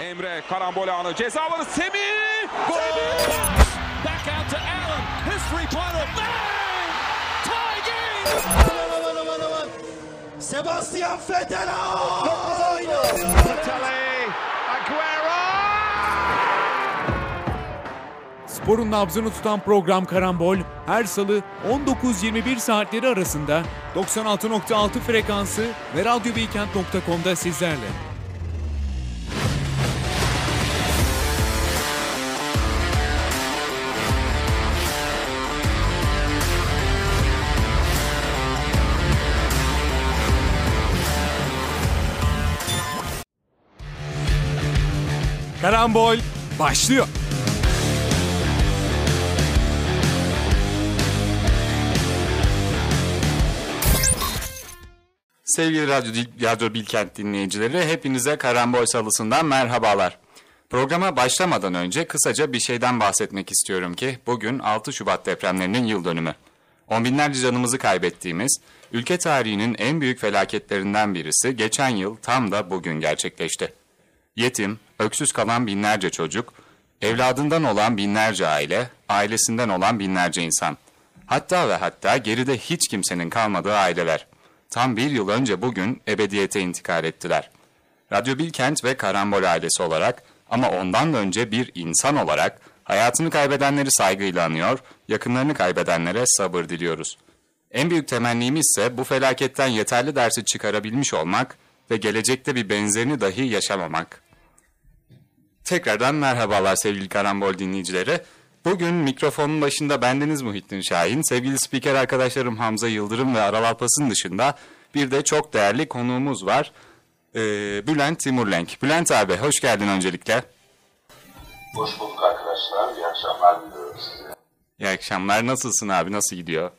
Emre karambol anı ceza alanı Semih. Gol! Back out to Allen. His three-pointer. Bang! Tie game! Aman aman aman aman. Sebastian Vettel. Sporun nabzını tutan program Karambol her salı 19-21 saatleri arasında 96.6 frekansı ve radyobeykent.com'da sizlerle. Karambol başlıyor. Sevgili Radyo, Radyo Bilkent dinleyicileri, hepinize Karambol Salısı'ndan merhabalar. Programa başlamadan önce kısaca bir şeyden bahsetmek istiyorum ki bugün 6 Şubat depremlerinin yıl dönümü. On binlerce canımızı kaybettiğimiz, ülke tarihinin en büyük felaketlerinden birisi geçen yıl tam da bugün gerçekleşti. Yetim, öksüz kalan binlerce çocuk, evladından olan binlerce aile, ailesinden olan binlerce insan. Hatta ve hatta geride hiç kimsenin kalmadığı aileler. Tam bir yıl önce bugün ebediyete intikal ettiler. Radyo Bilkent ve Karambol ailesi olarak ama ondan da önce bir insan olarak hayatını kaybedenleri saygıyla anıyor, yakınlarını kaybedenlere sabır diliyoruz. En büyük temennimiz ise bu felaketten yeterli dersi çıkarabilmiş olmak ve gelecekte bir benzerini dahi yaşamamak. Tekrardan merhabalar sevgili Karambol dinleyicileri. Bugün mikrofonun başında bendeniz Muhittin Şahin, sevgili spiker arkadaşlarım Hamza Yıldırım ve Aral Alpas'ın dışında bir de çok değerli konuğumuz var. Ee, Bülent Timurlenk. Bülent abi hoş geldin öncelikle. Hoş bulduk arkadaşlar. İyi akşamlar diliyorum size. İyi akşamlar. Nasılsın abi? Nasıl gidiyor?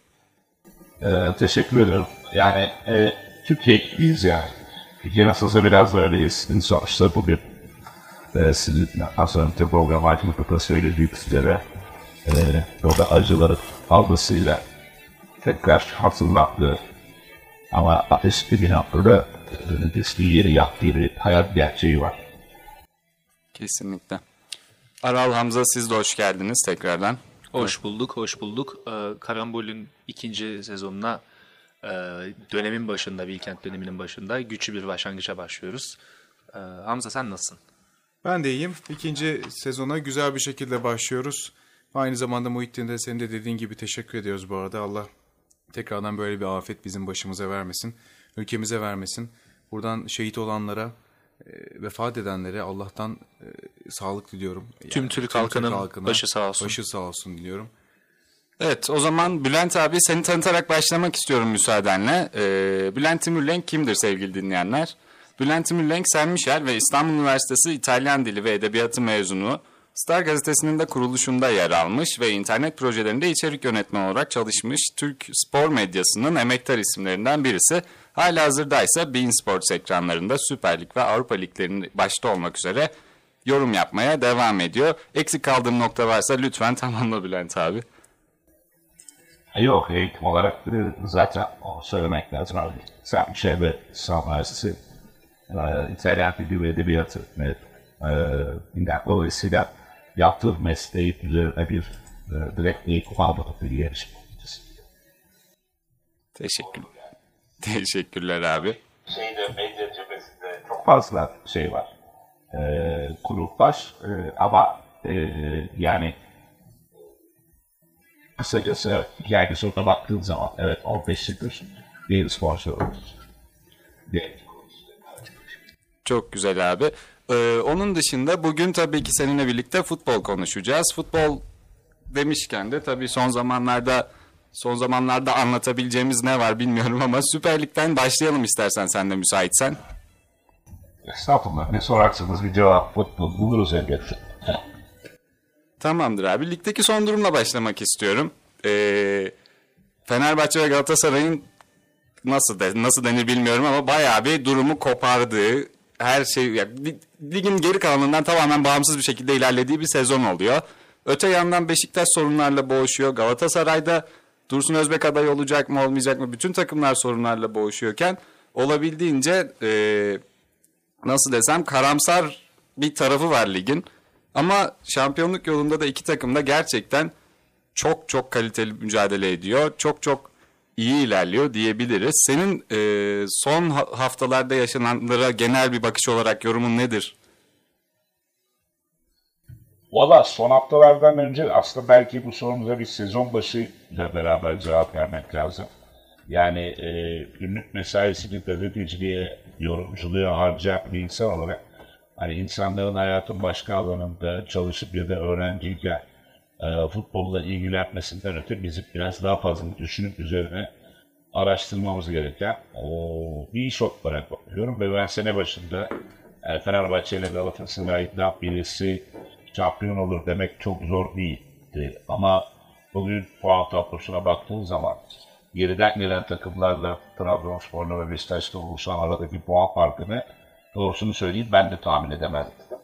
Ee, teşekkür ederim. Yani e, Türkiye'liyiz yani. Türkiye nasılsa biraz böyleyiz. Sonuçta bugün e, sizin az önce program açmakta söylediğim üzere e, orada acıların fazlasıyla tekrar hatırlattı. Ama eski binatları e, eski yeri yaptığı bir hayat gerçeği var. Kesinlikle. Aral Hamza siz de hoş geldiniz tekrardan. Hoş bulduk, hoş bulduk. Ee, Karambol'ün ikinci sezonuna e, dönemin başında, Bilkent döneminin başında güçlü bir başlangıça başlıyoruz. Ee, Hamza sen nasılsın? Ben de iyiyim. İkinci sezona güzel bir şekilde başlıyoruz. Aynı zamanda Muhittin de senin de dediğin gibi teşekkür ediyoruz bu arada. Allah tekrardan böyle bir afet bizim başımıza vermesin. Ülkemize vermesin. Buradan şehit olanlara, e, vefat edenlere Allah'tan e, sağlık diliyorum. Tüm Türk halkının başı sağ olsun. Başı sağ olsun diliyorum. Evet o zaman Bülent abi seni tanıtarak başlamak istiyorum müsaadenle. Ee, Bülent Timurlenk kimdir sevgili dinleyenler? Bülent Saint Michel ve İstanbul Üniversitesi İtalyan Dili ve Edebiyatı mezunu. Star gazetesinin de kuruluşunda yer almış ve internet projelerinde içerik yönetmeni olarak çalışmış Türk spor medyasının emektar isimlerinden birisi. Hala hazırda ise Bein Sports ekranlarında Süper Lig ve Avrupa Liglerinin başta olmak üzere yorum yapmaya devam ediyor. Eksik kaldığım nokta varsa lütfen tamamla Bülent abi. Yok eğitim olarak e, zaten söylemek lazım abi. Sen şey ve sanatçısı e, İtalyan Dili ve Edebiyatı e, dolayısıyla yaptığı mesleği üzerine bir direkt eğitim almadık bir yarışma. Teşekkürler. Teşekkürler abi. Şeyde medya cephesinde çok fazla şey var. E, kurultaş e, ama e, yani kısacası yani sonra baktığın zaman evet 15 yıldır bir sponsor Çok güzel abi. Ee, onun dışında bugün tabii ki seninle birlikte futbol konuşacağız. Futbol demişken de tabii son zamanlarda son zamanlarda anlatabileceğimiz ne var bilmiyorum ama Süper Lig'den başlayalım istersen sen de müsaitsen. Estağfurullah. Ne sorarsanız bir cevap futbol buluruz elbette. Tamamdır abi. Ligdeki son durumla başlamak istiyorum. Ee, Fenerbahçe ve Galatasaray'ın nasıl de, nasıl denir bilmiyorum ama bayağı bir durumu kopardığı, her şey yani ligin geri kalanından tamamen bağımsız bir şekilde ilerlediği bir sezon oluyor. Öte yandan Beşiktaş sorunlarla boğuşuyor. Galatasaray'da Dursun Özbek aday olacak mı olmayacak mı? Bütün takımlar sorunlarla boğuşuyorken olabildiğince e, nasıl desem karamsar bir tarafı var ligin. Ama şampiyonluk yolunda da iki takım da gerçekten çok çok kaliteli mücadele ediyor. Çok çok iyi ilerliyor diyebiliriz. Senin e, son ha- haftalarda yaşananlara genel bir bakış olarak yorumun nedir? Valla son haftalardan önce aslında belki bu sorumuza bir sezon başıyla beraber cevap vermek lazım. Yani e, günlük mesaisini gazeteciliğe, yorumculuğa harcayan bir insan olarak hani insanların hayatın başka alanında çalışıp ya da öğrenciyken e, futbolla ilgilenmesinden öte bizim biraz daha fazla düşünüp üzerine araştırmamız gereken o, bir iş olarak bakıyorum ve ben sene başında e, Fenerbahçe ile Galatasaray'dan birisi şampiyon olur demek çok zor değildi. Ama bugün puan tablosuna baktığın zaman geriden gelen takımlarla Trabzonspor'la ve Beşiktaş'la oluşan aradaki puan farkını doğrusunu söyleyeyim ben de tahmin edemezdim.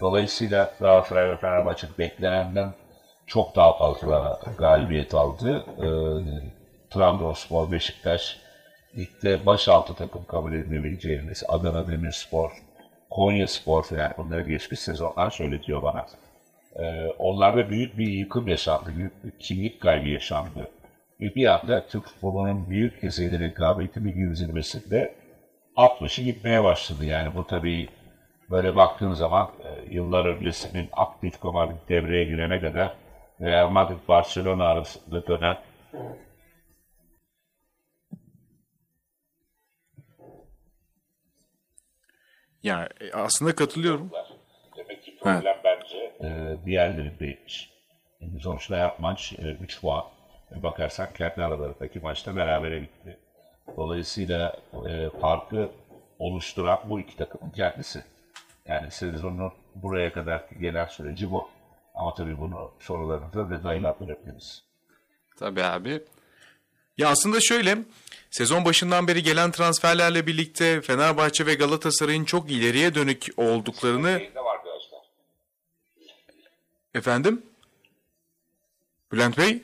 Dolayısıyla Galatasaray ve Fenerbahçe beklenenden çok daha fazla galibiyet aldı. Ee, Trabzonspor, Beşiktaş ligde baş altı takım kabul edilebileceğimiz Adana Demirspor, Konya Spor yani bunları geçmiş sezonlar söyletiyor bana. Ee, onlarda büyük bir yıkım yaşandı, büyük bir kimlik kaybı yaşandı. Ve bir anda Türk futbolunun büyük keseleri rekabeti bir yüzülmesinde 60'ı gitmeye başladı. Yani bu tabii böyle baktığın zaman e, yıllar öncesinin aktif Madrid devreye girene kadar Real Madrid Barcelona arasında dönen Yani e, aslında katılıyorum. Demek ki problem bence e, diğerlerindeymiş. Yani sonuçta her maç 3 puan. E, bakarsak kendi aralarındaki maçta berabere bitti. Dolayısıyla e, farkı oluşturan bu iki takımın kendisi. Yani sezonun buraya kadar gelen süreci bu. Ama tabii bunu sorularınızda detaylandırabiliriz. Tabii abi. Ya aslında şöyle, sezon başından beri gelen transferlerle birlikte Fenerbahçe ve Galatasaray'ın çok ileriye dönük olduklarını... arkadaşlar. Efendim? Bülent Bey?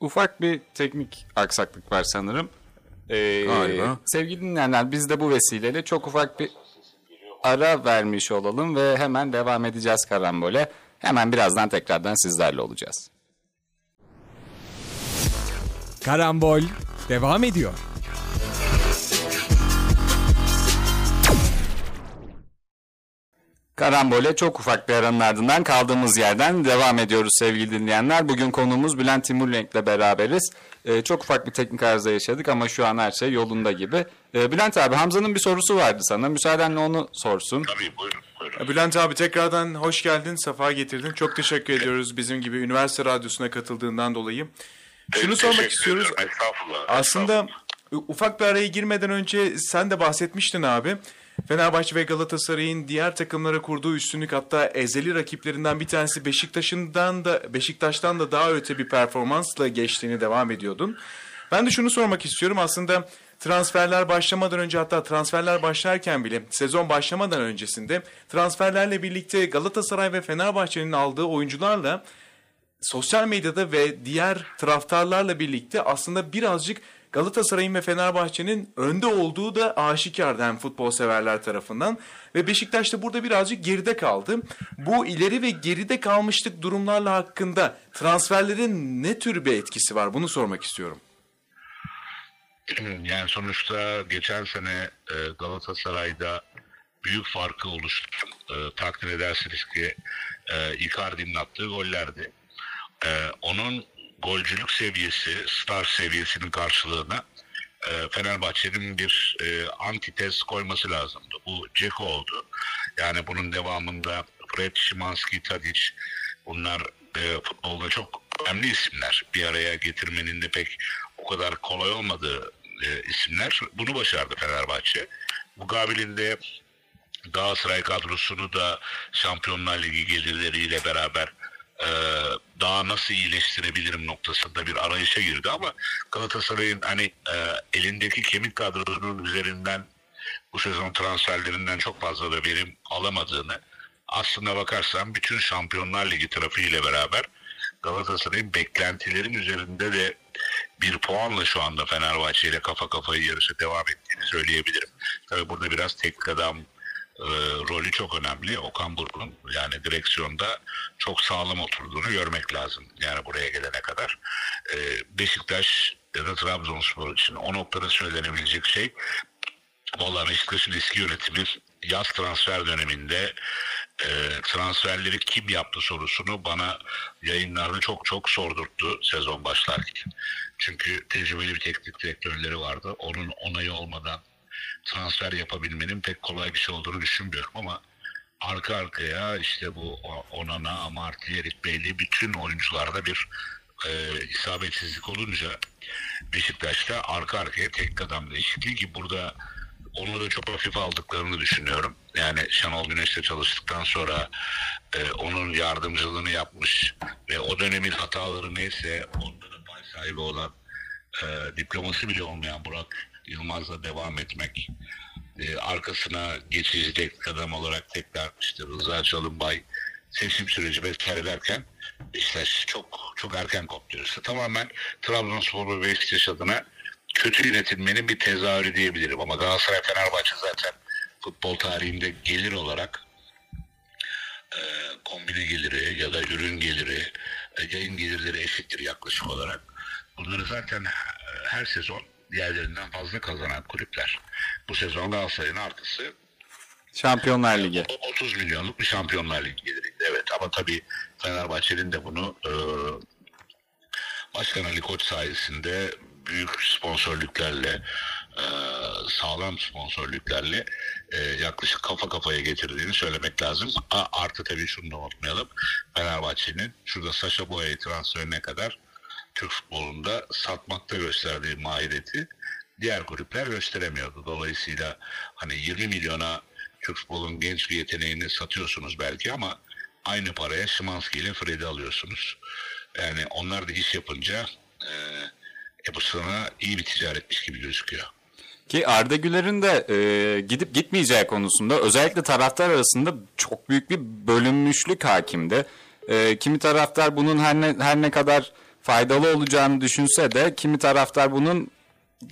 Ufak bir teknik aksaklık var sanırım. Ee, Galiba. Sevgili dinleyenler biz de bu vesileyle çok ufak bir ara vermiş olalım ve hemen devam edeceğiz karambole. Hemen birazdan tekrardan sizlerle olacağız. Karambol devam ediyor. Karambole çok ufak bir aranın ardından kaldığımız yerden devam ediyoruz sevgili dinleyenler. Bugün konuğumuz Bülent Timurlenk'le beraberiz. Ee, çok ufak bir teknik arıza yaşadık ama şu an her şey yolunda gibi. Ee, Bülent abi Hamza'nın bir sorusu vardı sana. Müsaadenle onu sorsun. Tabii buyurun. buyurun. Bülent abi tekrardan hoş geldin, sefa getirdin. Çok teşekkür ediyoruz bizim gibi üniversite radyosuna katıldığından dolayı. Şunu sormak istiyoruz. Estağfurullah. Aslında ufak bir araya girmeden önce sen de bahsetmiştin abi. Fenerbahçe ve Galatasaray'ın diğer takımlara kurduğu üstünlük hatta ezeli rakiplerinden bir tanesi Beşiktaş'ından da Beşiktaş'tan da daha öte bir performansla geçtiğini devam ediyordun. Ben de şunu sormak istiyorum aslında transferler başlamadan önce hatta transferler başlarken bile sezon başlamadan öncesinde transferlerle birlikte Galatasaray ve Fenerbahçe'nin aldığı oyuncularla sosyal medyada ve diğer taraftarlarla birlikte aslında birazcık Galatasaray'ın ve Fenerbahçe'nin önde olduğu da aşikardı hem futbol severler tarafından. Ve Beşiktaş da burada birazcık geride kaldı. Bu ileri ve geride kalmışlık durumlarla hakkında transferlerin ne tür bir etkisi var bunu sormak istiyorum. Yani sonuçta geçen sene e, Galatasaray'da büyük farkı oluşturan e, takdir edersiniz ki e, Icardi'nin attığı gollerdi. E, onun golcülük seviyesi, star seviyesinin karşılığına e, Fenerbahçe'nin bir e, antitez koyması lazımdı. Bu Ceko oldu. Yani bunun devamında Fred, Szymanski, Tadic bunlar e, futbolda çok önemli isimler. Bir araya getirmenin de pek o kadar kolay olmadığı e, isimler. Bunu başardı Fenerbahçe. Mukabilinde Galatasaray kadrosunu da Şampiyonlar Ligi gelirleriyle beraber e, daha nasıl iyileştirebilirim noktasında bir arayışa girdi ama Galatasaray'ın hani e, elindeki kemik kadrosunun üzerinden bu sezon transferlerinden çok fazla da verim alamadığını aslında bakarsan bütün Şampiyonlar Ligi trafiğiyle beraber Galatasaray'ın beklentilerin üzerinde de bir puanla şu anda Fenerbahçe ile kafa kafaya yarışa devam ettiğini söyleyebilirim. Tabii burada biraz teknik adam e, rolü çok önemli. Okan Buruk'un yani direksiyonda çok sağlam oturduğunu görmek lazım. Yani buraya gelene kadar. E, Beşiktaş ya da Trabzonspor için o noktada söylenebilecek şey Valla Beşiktaş'ın eski yönetimi yaz transfer döneminde e, transferleri kim yaptı sorusunu bana yayınlarda çok çok sordurttu sezon başlarken. Çünkü tecrübeli bir teknik direktörleri vardı. Onun onayı olmadan transfer yapabilmenin pek kolay bir şey olduğunu düşünmüyorum ama arka arkaya işte bu Onana, Amarty, Erik Beyli bütün oyuncularda bir e, isabetsizlik olunca Beşiktaş'ta arka arkaya tek adam değişikliği ki burada onu da çok hafif aldıklarını düşünüyorum. Yani Şenol Güneş'le çalıştıktan sonra e, onun yardımcılığını yapmış ve o dönemin hataları neyse onda da pay sahibi olan e, diploması bile olmayan Burak Yılmaz'la devam etmek e, arkasına geçici teknik adam olarak tekrar işte Rıza Çalınbay seçim süreci vesaire derken Beşiktaş çok çok erken koptu. İşte tamamen Trabzonspor ve Beşiktaş adına kötü yönetilmenin bir tezahürü diyebilirim. Ama Galatasaray Fenerbahçe zaten futbol tarihinde gelir olarak e, kombine geliri ya da ürün geliri, e, yayın gelirleri eşittir yaklaşık olarak. Bunları zaten her sezon diğerlerinden fazla kazanan kulüpler. Bu sezon Galatasaray'ın artısı Şampiyonlar Ligi. o- 30 milyonluk bir Şampiyonlar Ligi geliriydi. Evet ama tabii Fenerbahçe'nin de bunu e, Başkan Ali Koç sayesinde büyük sponsorluklarla e, sağlam sponsorluklarla e, yaklaşık kafa kafaya getirdiğini söylemek lazım. A, artı tabii şunu da unutmayalım. Fenerbahçe'nin şurada Saşa Boya'yı transferine kadar Türk futbolunda satmakta gösterdiği mahireti diğer kulüpler gösteremiyordu. Dolayısıyla hani 20 milyona Türk futbolun genç bir yeteneğini satıyorsunuz belki ama aynı paraya Şimanski ile Fred'i alıyorsunuz. Yani onlar da iş yapınca e, e bu sana iyi bir ticaretmiş gibi gözüküyor. Ki Arda Güler'in de e, gidip gitmeyeceği konusunda özellikle taraftar arasında çok büyük bir bölünmüşlük hakimdi. E, kimi taraftar bunun her ne, her ne kadar faydalı olacağını düşünse de kimi taraftar bunun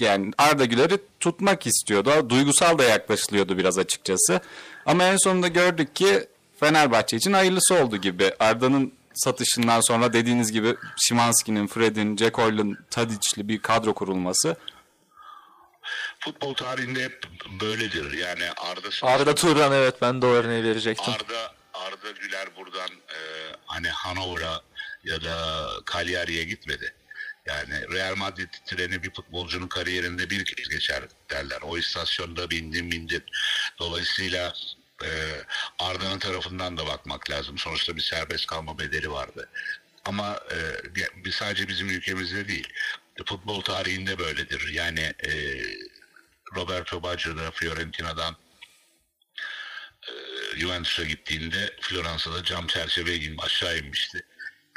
yani Arda Güler'i tutmak istiyordu. Duygusal da yaklaşılıyordu biraz açıkçası. Ama en sonunda gördük ki Fenerbahçe için hayırlısı oldu gibi. Arda'nın satışından sonra dediğiniz gibi Şimanski'nin, Fred'in, Jack Oyle'ın, Tadic'li bir kadro kurulması Futbol tarihinde hep böyledir. Yani Arda Arda Turan evet ben de o örneği verecektim. Arda Arda Güler buradan e, hani Hanover'a ya da Cagliari'ye gitmedi. Yani Real Madrid treni bir futbolcunun kariyerinde bir kez geçer derler. O istasyonda bindin bindin. Dolayısıyla e, Arda'nın tarafından da bakmak lazım. Sonuçta bir serbest kalma bedeli vardı. Ama e, sadece bizim ülkemizde değil. Futbol tarihinde böyledir. Yani e, Roberto Baggio da Fiorentina'dan e, Juventus'a gittiğinde Floransa'da cam çerçeve aşağı inmişti.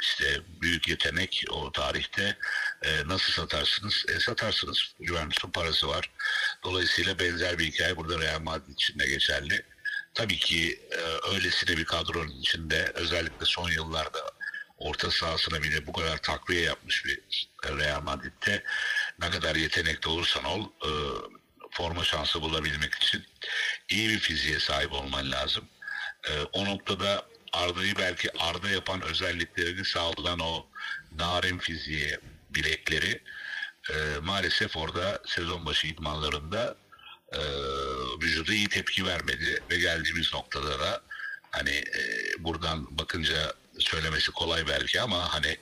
İşte büyük yetenek o tarihte e, nasıl satarsınız? E, satarsınız. Juventus'un parası var. Dolayısıyla benzer bir hikaye burada Real Madrid için de geçerli. Tabii ki e, öylesine bir kadronun içinde özellikle son yıllarda orta sahasına bile bu kadar takviye yapmış bir Real Madrid'de ne kadar yetenekli olursan ol e, forma şansı bulabilmek için iyi bir fiziğe sahip olman lazım. E, o noktada Arda'yı belki Arda yapan özelliklerini sağlayan o narin fiziğe, bilekleri e, maalesef orada sezon başı idmanlarında e, vücuda iyi tepki vermedi ve geldiğimiz noktada da hani e, buradan bakınca söylemesi kolay belki ama hani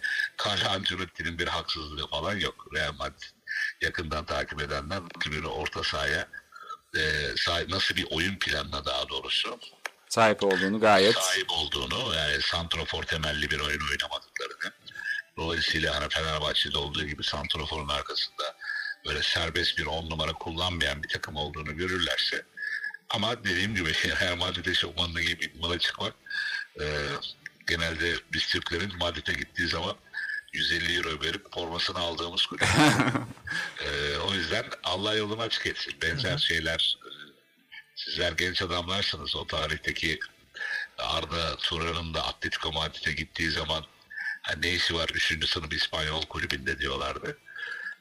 Carlo Ancelotti'nin bir haksızlığı falan yok. Real Madrid yakından takip edenler rakibini orta sahaya e, sah- nasıl bir oyun planına daha doğrusu sahip olduğunu gayet sahip olduğunu yani santrofor temelli bir oyun oynamadıklarını dolayısıyla hani Fenerbahçe'de olduğu gibi santroforun arkasında böyle serbest bir on numara kullanmayan bir takım olduğunu görürlerse ama dediğim gibi Real Madrid'e şokmanla gibi idmana çıkmak e, genelde biz Türklerin Madrid'e gittiği zaman 150 euro verip formasını aldığımız kulüp. E, o yüzden Allah yolunu açık etsin. Benzer şeyler sizler genç adamlarsınız. O tarihteki Arda Turan'ın da Atletico Madrid'e gittiği zaman ha, ne işi var 3. sınıf İspanyol kulübünde diyorlardı.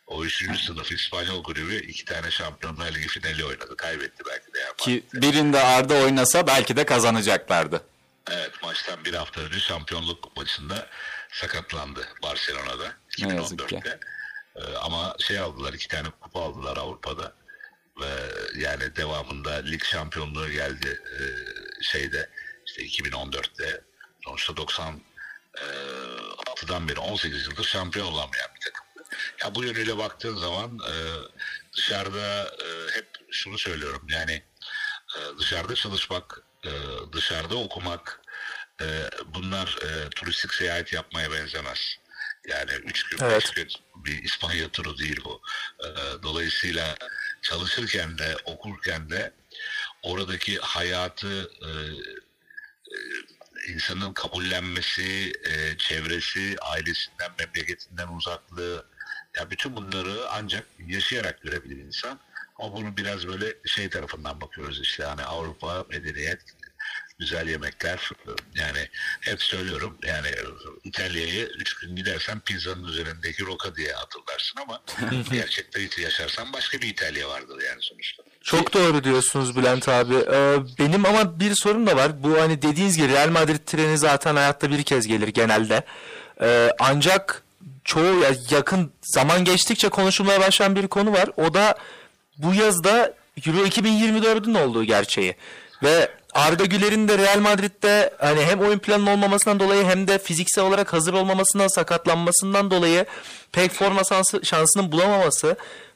O üçüncü sınıf İspanyol kulübü iki tane Şampiyonlar Ligi finali oynadı. Kaybetti belki de. Yani. Ki birinde Arda oynasa belki de kazanacaklardı. Evet maçtan bir hafta önce şampiyonluk maçında sakatlandı Barcelona'da Ne yazık ki. 2014'te. Ee, ama şey aldılar iki tane kupa aldılar Avrupa'da yani devamında lig şampiyonluğu geldi e, şeyde işte 2014'te sonuçta 96'dan beri 18 yıldır şampiyon olamayan bir takım. Ya bu yönüyle baktığın zaman e, dışarıda e, hep şunu söylüyorum yani e, dışarıda çalışmak, e, dışarıda okumak e, bunlar e, turistik seyahat yapmaya benzemez. Yani üç gün, Evet. beş gün bir İspanya turu değil bu. E, dolayısıyla çalışırken de okurken de oradaki hayatı e, e, insanın kabullenmesi, e, çevresi, ailesinden, memleketinden uzaklığı, ya bütün bunları ancak yaşayarak görebilir insan. Ama bunu biraz böyle şey tarafından bakıyoruz işte hani Avrupa, medeniyet, güzel yemekler. Yani hep söylüyorum yani İtalya'yı üç gün gidersen pizzanın üzerindeki roka diye hatırlarsın ama gerçekten yaşarsan başka bir İtalya vardır yani sonuçta. Çok doğru diyorsunuz Bülent abi. Ee, benim ama bir sorum da var. Bu hani dediğiniz gibi Real Madrid treni zaten hayatta bir kez gelir genelde. Ee, ancak çoğu ya yakın zaman geçtikçe konuşulmaya başlayan bir konu var. O da bu yazda Euro 2024'ün olduğu gerçeği. Ve Arda Güler'in de Real Madrid'de hani hem oyun planının olmamasından dolayı hem de fiziksel olarak hazır olmamasından, sakatlanmasından dolayı pek forma şansı- şansının bulamaması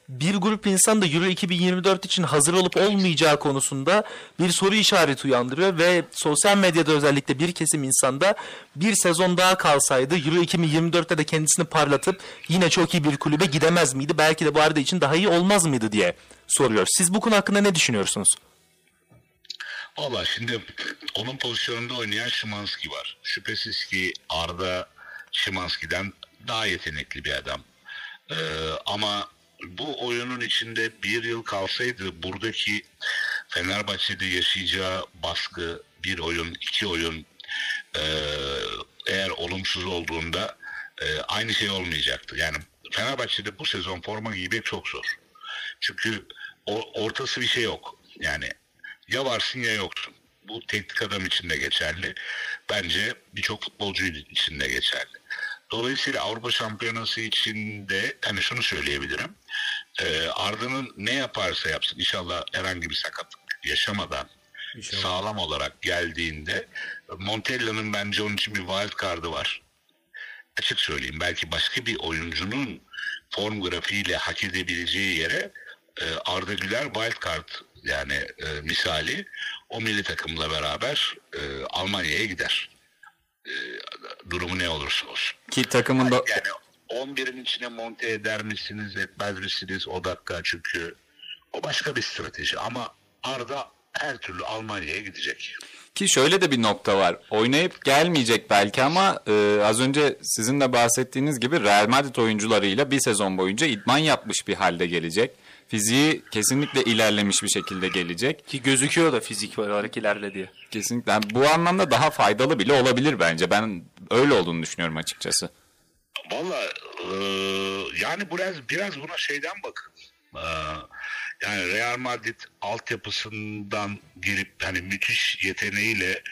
bir grup insan da Euro 2024 için hazır olup olmayacağı konusunda bir soru işareti uyandırıyor ve sosyal medyada özellikle bir kesim insanda bir sezon daha kalsaydı Euro 2024'te de kendisini parlatıp yine çok iyi bir kulübe gidemez miydi? Belki de bu arada için daha iyi olmaz mıydı diye soruyor. Siz bu konu hakkında ne düşünüyorsunuz? Valla şimdi onun pozisyonunda oynayan Şimanski var. Şüphesiz ki Arda Şimanski'den daha yetenekli bir adam. Ee, ama bu oyunun içinde bir yıl kalsaydı buradaki Fenerbahçe'de yaşayacağı baskı bir oyun, iki oyun ee, eğer olumsuz olduğunda e, aynı şey olmayacaktı. Yani Fenerbahçe'de bu sezon forma giymek çok zor. Çünkü o, ortası bir şey yok. Yani ya varsın ya yoksun. Bu teknik adam için de geçerli. Bence birçok futbolcu için de geçerli. Dolayısıyla Avrupa Şampiyonası için de hani şunu söyleyebilirim. Ee, Arda'nın ne yaparsa yapsın inşallah herhangi bir sakatlık yaşamadan sağlam olarak geldiğinde Montella'nın bence onun için bir wild card'ı var. Açık söyleyeyim belki başka bir oyuncunun form grafiğiyle hak edebileceği yere e, Arda Güler wild card yani e, misali o milli takımla beraber e, Almanya'ya gider. E, durumu ne olursa olsun. Ki takımın da Yani 11'in içine monte eder misiniz etmez misiniz o dakika çünkü o başka bir strateji ama Arda her türlü Almanya'ya gidecek. Ki şöyle de bir nokta var. Oynayıp gelmeyecek belki ama e, az önce sizin de bahsettiğiniz gibi Real Madrid oyuncularıyla bir sezon boyunca idman yapmış bir halde gelecek. Fiziği kesinlikle ilerlemiş bir şekilde gelecek. Ki gözüküyor da fizik olarak ilerledi. Kesinlikle Yani bu anlamda daha faydalı bile olabilir bence. Ben öyle olduğunu düşünüyorum açıkçası. Valla e, yani biraz biraz buna şeyden bakın. E, yani Real Madrid altyapısından girip hani müthiş yeteneğiyle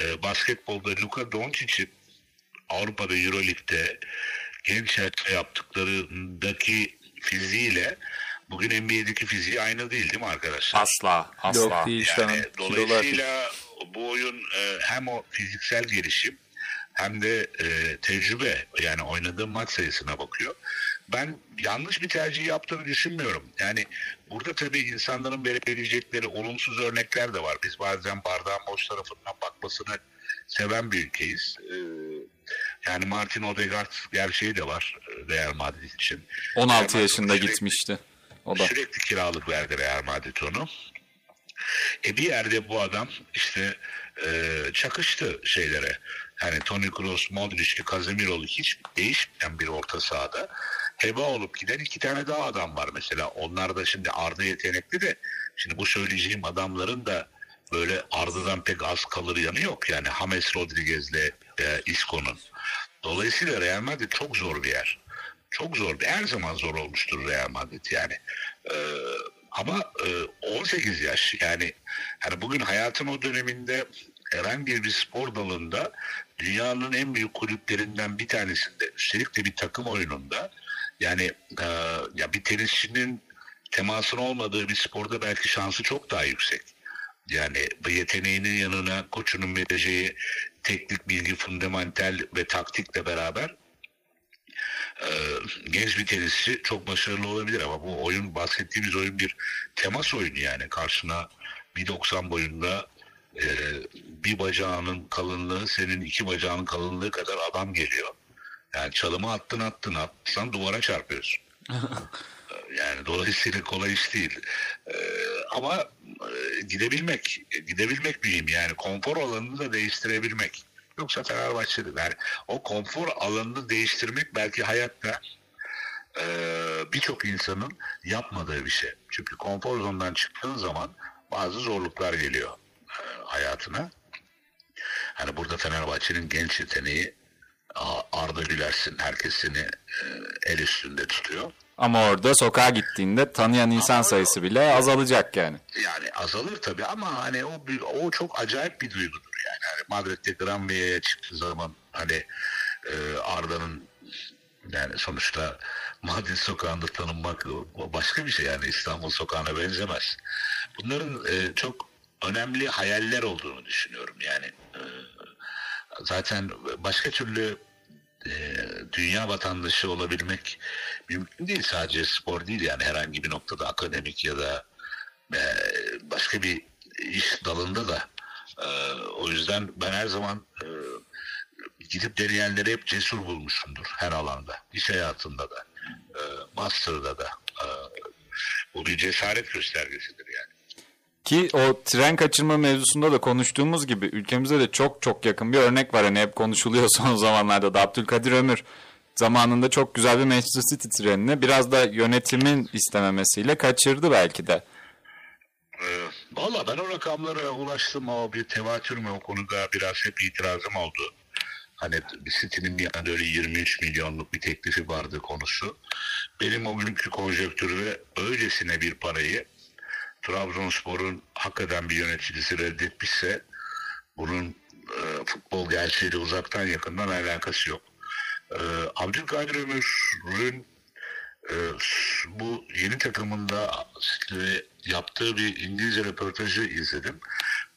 e, basketbolda Luka Doncic'in Avrupa'da Euroleague'de genç yaşta yaptıklarındaki fiziğiyle bugün NBA'deki fiziği aynı değil değil mi arkadaşlar? Asla, asla. Yok değil. Yani Kilolar dolayısıyla bu oyun e, hem o fiziksel gelişim hem de e, tecrübe yani oynadığı maç sayısına bakıyor. Ben yanlış bir tercih yaptığını düşünmüyorum. Yani burada tabii insanların verebilecekleri olumsuz örnekler de var. Biz bazen bardağın boş tarafından bakmasını seven bir ülkeyiz. E, yani Martin Odegaard gerçeği de var e, Real Madrid için. 16 Real yaşında Madrid- gitmişti. O da. Sürekli kiralık verdi Real Madrid onu. E bir yerde bu adam işte e, çakıştı şeylere. Yani Toni Kroos, Modric, Casemiro hiç değişmeyen bir orta sahada heba olup giden iki tane daha adam var mesela. Onlar da şimdi Arda yetenekli de şimdi bu söyleyeceğim adamların da böyle Arda'dan pek az kalır yanı yok. Yani James Rodriguez'le e, Isco'nun. Dolayısıyla Real Madrid çok zor bir yer. Çok zor. Her zaman zor olmuştur Real Madrid yani. Ee, ama e, 18 yaş yani hani bugün hayatın o döneminde herhangi bir spor dalında dünyanın en büyük kulüplerinden bir tanesinde üstelik de bir takım oyununda yani e, ya bir tenisçinin temasın olmadığı bir sporda belki şansı çok daha yüksek. Yani bu yeteneğinin yanına koçunun vereceği teknik bilgi, fundamental ve taktikle beraber e, genç bir tenisçi çok başarılı olabilir ama bu oyun bahsettiğimiz oyun bir temas oyunu yani karşına 1.90 boyunda e, bir bacağının kalınlığı senin iki bacağının kalınlığı kadar adam geliyor. Yani çalımı attın attın atsan duvara çarpıyorsun. Yani dolayısıyla kolay iş değil. Ee, ama e, gidebilmek, gidebilmek mühim yani konfor alanını da değiştirebilmek. Yoksa Fenerbahçe'de yani o konfor alanını değiştirmek belki hayatta e, birçok insanın yapmadığı bir şey. Çünkü konfor zonundan çıktığın zaman bazı zorluklar geliyor e, hayatına. Hani burada Fenerbahçe'nin genç yeteneği Arda Gülersin herkes seni e, el üstünde tutuyor. Ama orada sokağa gittiğinde tanıyan insan sayısı bile azalacak yani. Yani azalır tabii ama hani o o çok acayip bir duygudur yani. Madrid'de Granvilla'ya çıktığı zaman hani e, Arda'nın yani sonuçta Madrid sokağında tanınmak başka bir şey yani İstanbul sokağına benzemez. Bunların e, çok önemli hayaller olduğunu düşünüyorum yani. E, zaten başka türlü e, dünya vatandaşı olabilmek mümkün değil. Sadece spor değil yani herhangi bir noktada akademik ya da e, başka bir iş dalında da. E, o yüzden ben her zaman e, gidip deneyenleri hep cesur bulmuşumdur her alanda. İş hayatında da, e, master'da da. E, bu bir cesaret göstergesidir yani. Ki o tren kaçırma mevzusunda da konuştuğumuz gibi ülkemize de çok çok yakın bir örnek var. Hani hep konuşuluyor son zamanlarda da Abdülkadir Ömür zamanında çok güzel bir Manchester City trenini biraz da yönetimin istememesiyle kaçırdı belki de. Valla ben o rakamlara ulaştım ama bir tevatür mü o konuda biraz hep itirazım oldu. Hani City'nin bir anda öyle 23 milyonluk bir teklifi vardı konusu. Benim o günkü konjonktürde öylesine bir parayı Trabzonspor'un hakikaten bir yöneticisi reddetmişse bunun e, futbol gerçeğiyle uzaktan yakından alakası yok. E, Abdülkadir Ömür'ün bu yeni takımında yaptığı bir İngilizce röportajı izledim.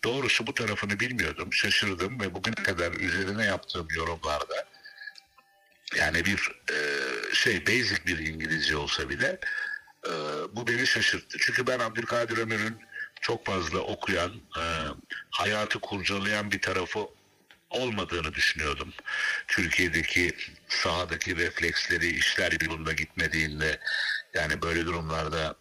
Doğrusu bu tarafını bilmiyordum. Şaşırdım ve bugüne kadar üzerine yaptığım yorumlarda yani bir e, şey basic bir İngilizce olsa bile e, bu beni şaşırttı. Çünkü ben Abdülkadir Ömür'ün çok fazla okuyan, e, hayatı kurcalayan bir tarafı olmadığını düşünüyordum. Türkiye'deki sahadaki refleksleri işler yolunda gitmediğinde yani böyle durumlarda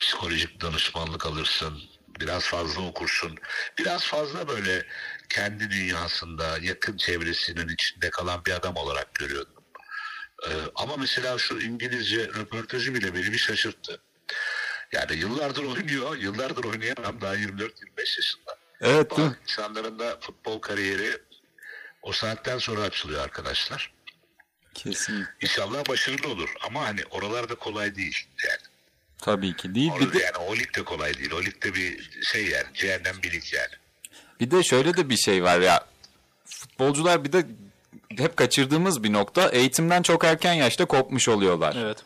psikolojik danışmanlık alırsın, biraz fazla okursun, biraz fazla böyle kendi dünyasında yakın çevresinin içinde kalan bir adam olarak görüyordum. Ee, ama mesela şu İngilizce röportajı bile beni bir şaşırttı. Yani yıllardır oynuyor, yıllardır oynayan adam daha 24-25 yaşında. Evet? Bak, insanların da futbol kariyeri o saatten sonra açılıyor arkadaşlar. Kesin. İnşallah başarılı olur ama hani oralarda kolay değil yani. Tabii ki değil. Bir Orada de, yani o lig de kolay değil. O ligde bir şey yani cehennem bir lig yani. bir de şöyle de bir şey var ya. Futbolcular bir de hep kaçırdığımız bir nokta eğitimden çok erken yaşta kopmuş oluyorlar. Evet.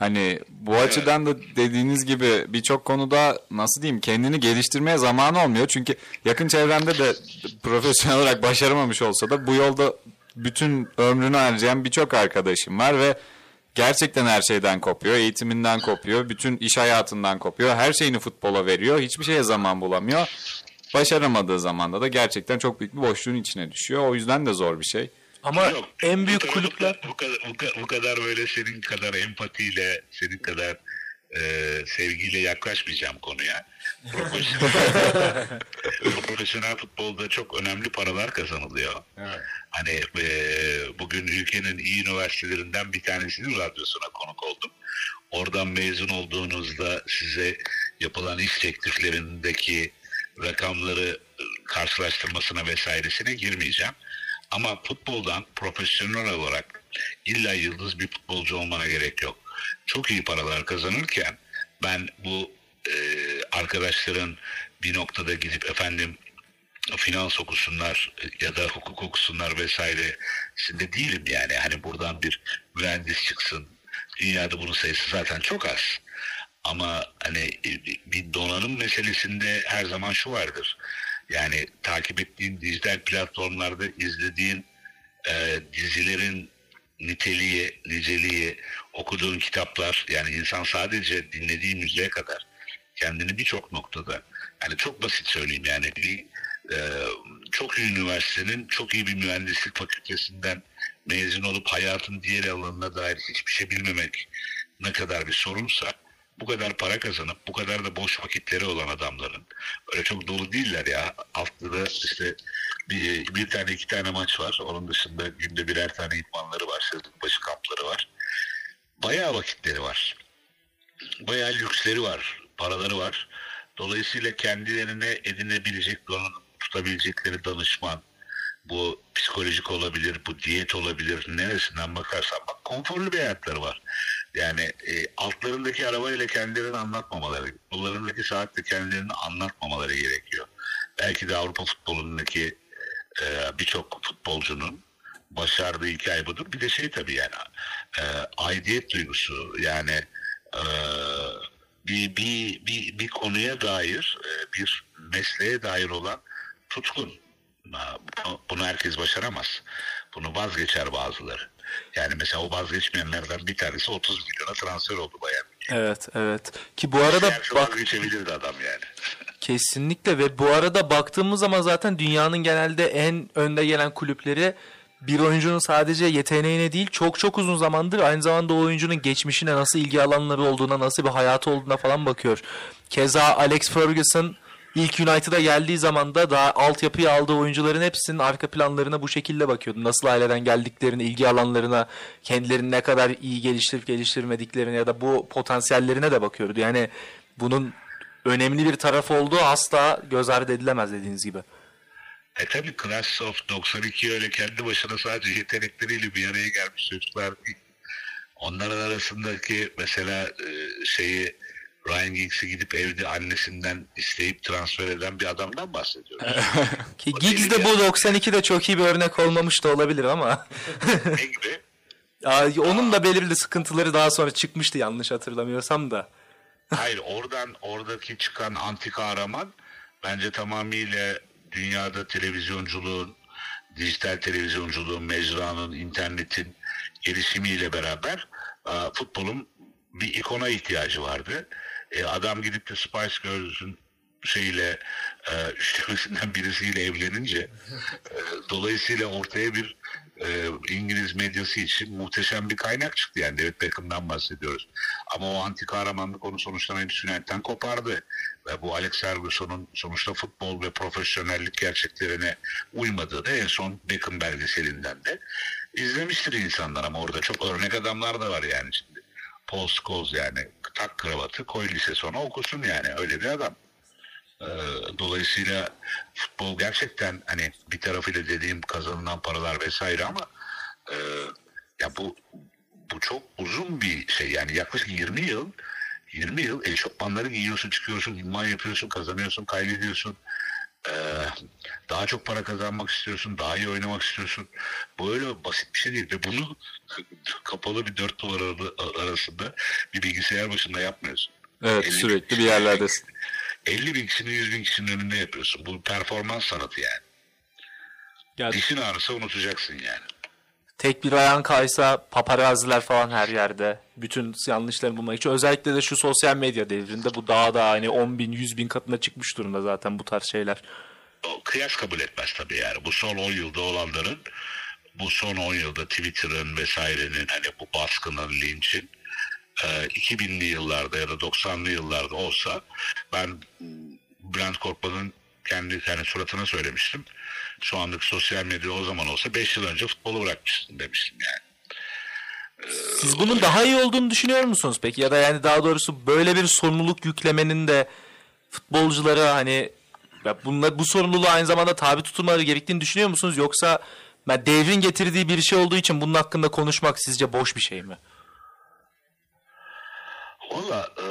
Hani bu açıdan da dediğiniz gibi birçok konuda nasıl diyeyim kendini geliştirmeye zaman olmuyor. Çünkü yakın çevremde de profesyonel olarak başaramamış olsa da bu yolda bütün ömrünü harcayan birçok arkadaşım var ve gerçekten her şeyden kopuyor. Eğitiminden kopuyor. Bütün iş hayatından kopuyor. Her şeyini futbola veriyor. Hiçbir şeye zaman bulamıyor. Başaramadığı zamanda da gerçekten çok büyük bir boşluğun içine düşüyor. O yüzden de zor bir şey. Ama Yok, en büyük bu kulüpler bu kadar, bu kadar, bu kadar böyle senin kadar empatiyle, senin kadar e, sevgiyle yaklaşmayacağım konuya. Profesyonel, profesyonel futbolda çok önemli paralar kazanılıyor. Hani e, bugün ülkenin iyi üniversitelerinden bir tanesinin radyosuna konuk oldum. Oradan mezun olduğunuzda size yapılan iş tekliflerindeki rakamları e, karşılaştırmasına vesairesine girmeyeceğim. Ama futboldan profesyonel olarak illa yıldız bir futbolcu olmana gerek yok. Çok iyi paralar kazanırken ben bu e, arkadaşların bir noktada gidip efendim finans okusunlar ya da hukuk okusunlar vesaire sinde değilim yani. Hani buradan bir mühendis çıksın. Dünyada bunun sayısı zaten çok az. Ama hani bir donanım meselesinde her zaman şu vardır. Yani takip ettiğin dijital platformlarda izlediğin e, dizilerin niteliği, niceliği, okuduğun kitaplar yani insan sadece dinlediği müziğe kadar kendini birçok noktada yani çok basit söyleyeyim yani bir e, çok iyi üniversitenin çok iyi bir mühendislik fakültesinden mezun olup hayatın diğer alanına dair hiçbir şey bilmemek ne kadar bir sorunsa bu kadar para kazanıp bu kadar da boş vakitleri olan adamların öyle çok dolu değiller ya. Haftada işte bir, bir tane iki tane maç var. Onun dışında günde birer tane idmanları var. Sezon başı kampları var. Bayağı vakitleri var. Bayağı lüksleri var. Paraları var. Dolayısıyla kendilerine edinebilecek, donanım tutabilecekleri danışman, bu psikolojik olabilir, bu diyet olabilir, neresinden bakarsan bak konforlu bir hayatları var. Yani e, altlarındaki arabayla kendilerini anlatmamaları, yollarındaki saatle kendilerini anlatmamaları gerekiyor. Belki de Avrupa futbolundaki e, birçok futbolcunun başardığı hikaye budur. Bir de şey tabii yani e, aidiyet duygusu yani e, bir, bir, bir, bir konuya dair e, bir mesleğe dair olan tutkun. Bunu, bunu herkes başaramaz. Bunu vazgeçer bazıları. Yani mesela o vazgeçmeyenlerden bir tanesi 30 milyona transfer oldu bayan. Evet, evet. Ki bu arada bak adam yani. kesinlikle ve bu arada baktığımız zaman zaten dünyanın genelde en önde gelen kulüpleri bir oyuncunun sadece yeteneğine değil çok çok uzun zamandır aynı zamanda o oyuncunun geçmişine nasıl ilgi alanları olduğuna nasıl bir hayatı olduğuna falan bakıyor. Keza Alex Ferguson ilk United'a geldiği zaman da daha altyapıya aldığı oyuncuların hepsinin arka planlarına bu şekilde bakıyordu. Nasıl aileden geldiklerini, ilgi alanlarına, kendilerini ne kadar iyi geliştirip geliştirmediklerine ya da bu potansiyellerine de bakıyordu. Yani bunun önemli bir taraf olduğu asla göz ardı edilemez dediğiniz gibi. E tabi Class of 92 öyle kendi başına sadece yetenekleriyle bir araya gelmiş çocuklar. Onların arasındaki mesela e, şeyi Ryan Giggs'i gidip evde annesinden isteyip transfer eden bir adamdan bahsediyoruz. Ki Giggs de bu 92'de çok iyi bir örnek olmamış da olabilir ama. ne gibi? Aa, onun da belirli sıkıntıları daha sonra çıkmıştı yanlış hatırlamıyorsam da. Hayır oradan oradaki çıkan anti kahraman bence tamamıyla dünyada televizyonculuğun, dijital televizyonculuğun, mecranın, internetin gelişimiyle beraber futbolun bir ikona ihtiyacı vardı. E, adam gidip de Spice Girls'ün şeyle e, üçlemesinden birisiyle evlenince e, dolayısıyla ortaya bir e, İngiliz medyası için muhteşem bir kaynak çıktı yani David Beckham'dan bahsediyoruz. Ama o anti kahramanlık onu sonuçta sünnetten kopardı. Ve bu Alex Ferguson'un sonuçta futbol ve profesyonellik gerçeklerine uymadığını en son Beckham belgeselinden de izlemiştir insanlar ama orada çok örnek adamlar da var yani Scholes yani tak kravatı koy lise sona okusun yani. Öyle bir adam. Ee, dolayısıyla futbol gerçekten hani bir tarafıyla dediğim kazanılan paralar vesaire ama e, ya bu bu çok uzun bir şey. Yani yaklaşık 20 yıl 20 yıl eşofmanları giyiyorsun çıkıyorsun idman yapıyorsun kazanıyorsun kaybediyorsun Ee, daha çok para kazanmak istiyorsun daha iyi oynamak istiyorsun bu öyle basit bir şey değil ve bunu kapalı bir dört duvar ara- arasında bir bilgisayar başında yapmıyorsun Evet Elli- sürekli bir yerlerdesin. 50 bin kişinin 100 bin kişinin önünde yapıyorsun. Bu performans sanatı yani. Ya- Dişin ağrısa unutacaksın yani. Tek bir ayağın kaysa paparaziler falan her yerde. Bütün yanlışları bulmak için. Özellikle de şu sosyal medya devrinde bu daha da hani 10 bin 100 bin katına çıkmış durumda zaten bu tarz şeyler. O kıyas kabul etmez tabii yani. Bu son 10 yılda olanların bu son 10 yılda Twitter'ın vesairenin hani bu baskının, linçin e, 2000'li yıllarda ya da 90'lı yıllarda olsa ben Bülent Korkmaz'ın kendi yani suratına söylemiştim. Şu andaki sosyal medya o zaman olsa 5 yıl önce futbolu bırakmışsın demiştim yani. Siz bunun daha iyi olduğunu düşünüyor musunuz peki? Ya da yani daha doğrusu böyle bir sorumluluk yüklemenin de futbolculara hani ya bunlar, bu sorumluluğu aynı zamanda tabi tutulmaları gerektiğini düşünüyor musunuz? Yoksa Ben devrin getirdiği bir şey olduğu için bunun hakkında konuşmak sizce boş bir şey mi? Valla e,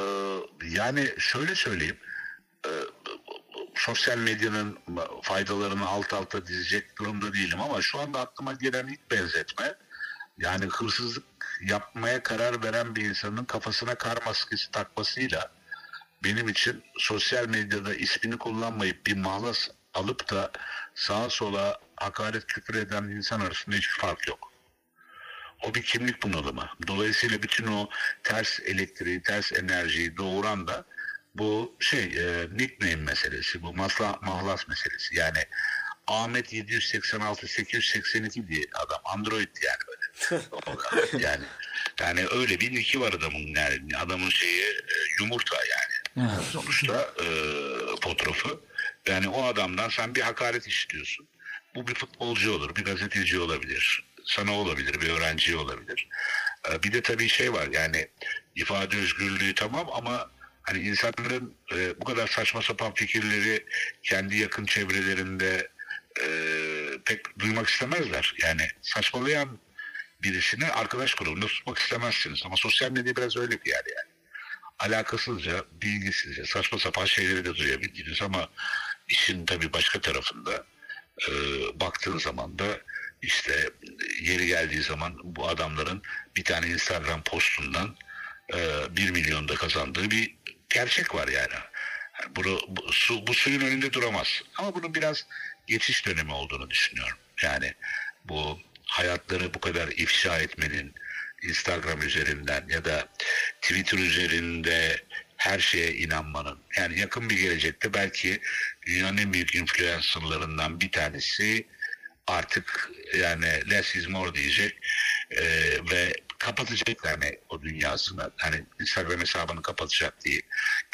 yani şöyle söyleyeyim. E, sosyal medyanın faydalarını alt alta dizecek durumda değilim ama şu anda aklıma gelen ilk benzetme yani hırsızlık yapmaya karar veren bir insanın kafasına kar maskesi takmasıyla benim için sosyal medyada ismini kullanmayıp bir mahlas alıp da sağa sola hakaret küfür eden insan arasında hiçbir fark yok. O bir kimlik bunalımı. Dolayısıyla bütün o ters elektriği, ters enerjiyi doğuran da bu şey e, nickname meselesi, bu masla, mahlas meselesi. Yani Ahmet 786 882 diye adam Android yani böyle. yani yani öyle bir nicki var adamın yani adamın şeyi e, yumurta yani. Sonuçta e, fotoğrafı. Yani o adamdan sen bir hakaret işitiyorsun. Bu bir futbolcu olur, bir gazeteci olabilir, sana olabilir, bir öğrenci olabilir. E, bir de tabii şey var yani ifade özgürlüğü tamam ama hani insanların e, bu kadar saçma sapan fikirleri kendi yakın çevrelerinde e, pek duymak istemezler. Yani saçmalayan birisini arkadaş grubunda tutmak istemezsiniz. Ama sosyal medya biraz öyle bir yer yani. Alakasızca, bilgisizce, saçma sapan şeyleri de duyabildiniz ama işin tabii başka tarafında e, baktığın zaman da işte yeri geldiği zaman bu adamların bir tane Instagram postundan 1 milyonda kazandığı bir gerçek var yani. yani bunu, bu, su, bu suyun önünde duramaz. Ama bunun biraz geçiş dönemi olduğunu düşünüyorum. Yani bu hayatları bu kadar ifşa etmenin Instagram üzerinden ya da Twitter üzerinde her şeye inanmanın yani yakın bir gelecekte belki dünyanın en büyük influencerlarından bir tanesi artık yani less is more diyecek e, ve kapatacak yani o dünyasını hani Instagram hesabını kapatacak diye.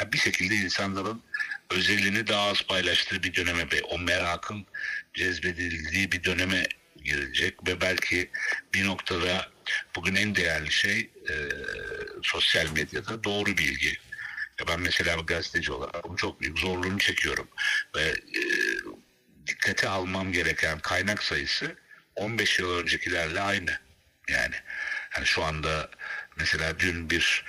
Yani bir şekilde insanların özelini daha az paylaştığı bir döneme ve o merakın cezbedildiği bir döneme girecek ve belki bir noktada bugün en değerli şey e, sosyal medyada doğru bilgi. Ya ben mesela bir gazeteci olarak bunun çok büyük zorluğunu çekiyorum ve e, dikkate almam gereken kaynak sayısı 15 yıl öncekilerle aynı. Yani yani şu anda mesela dün bir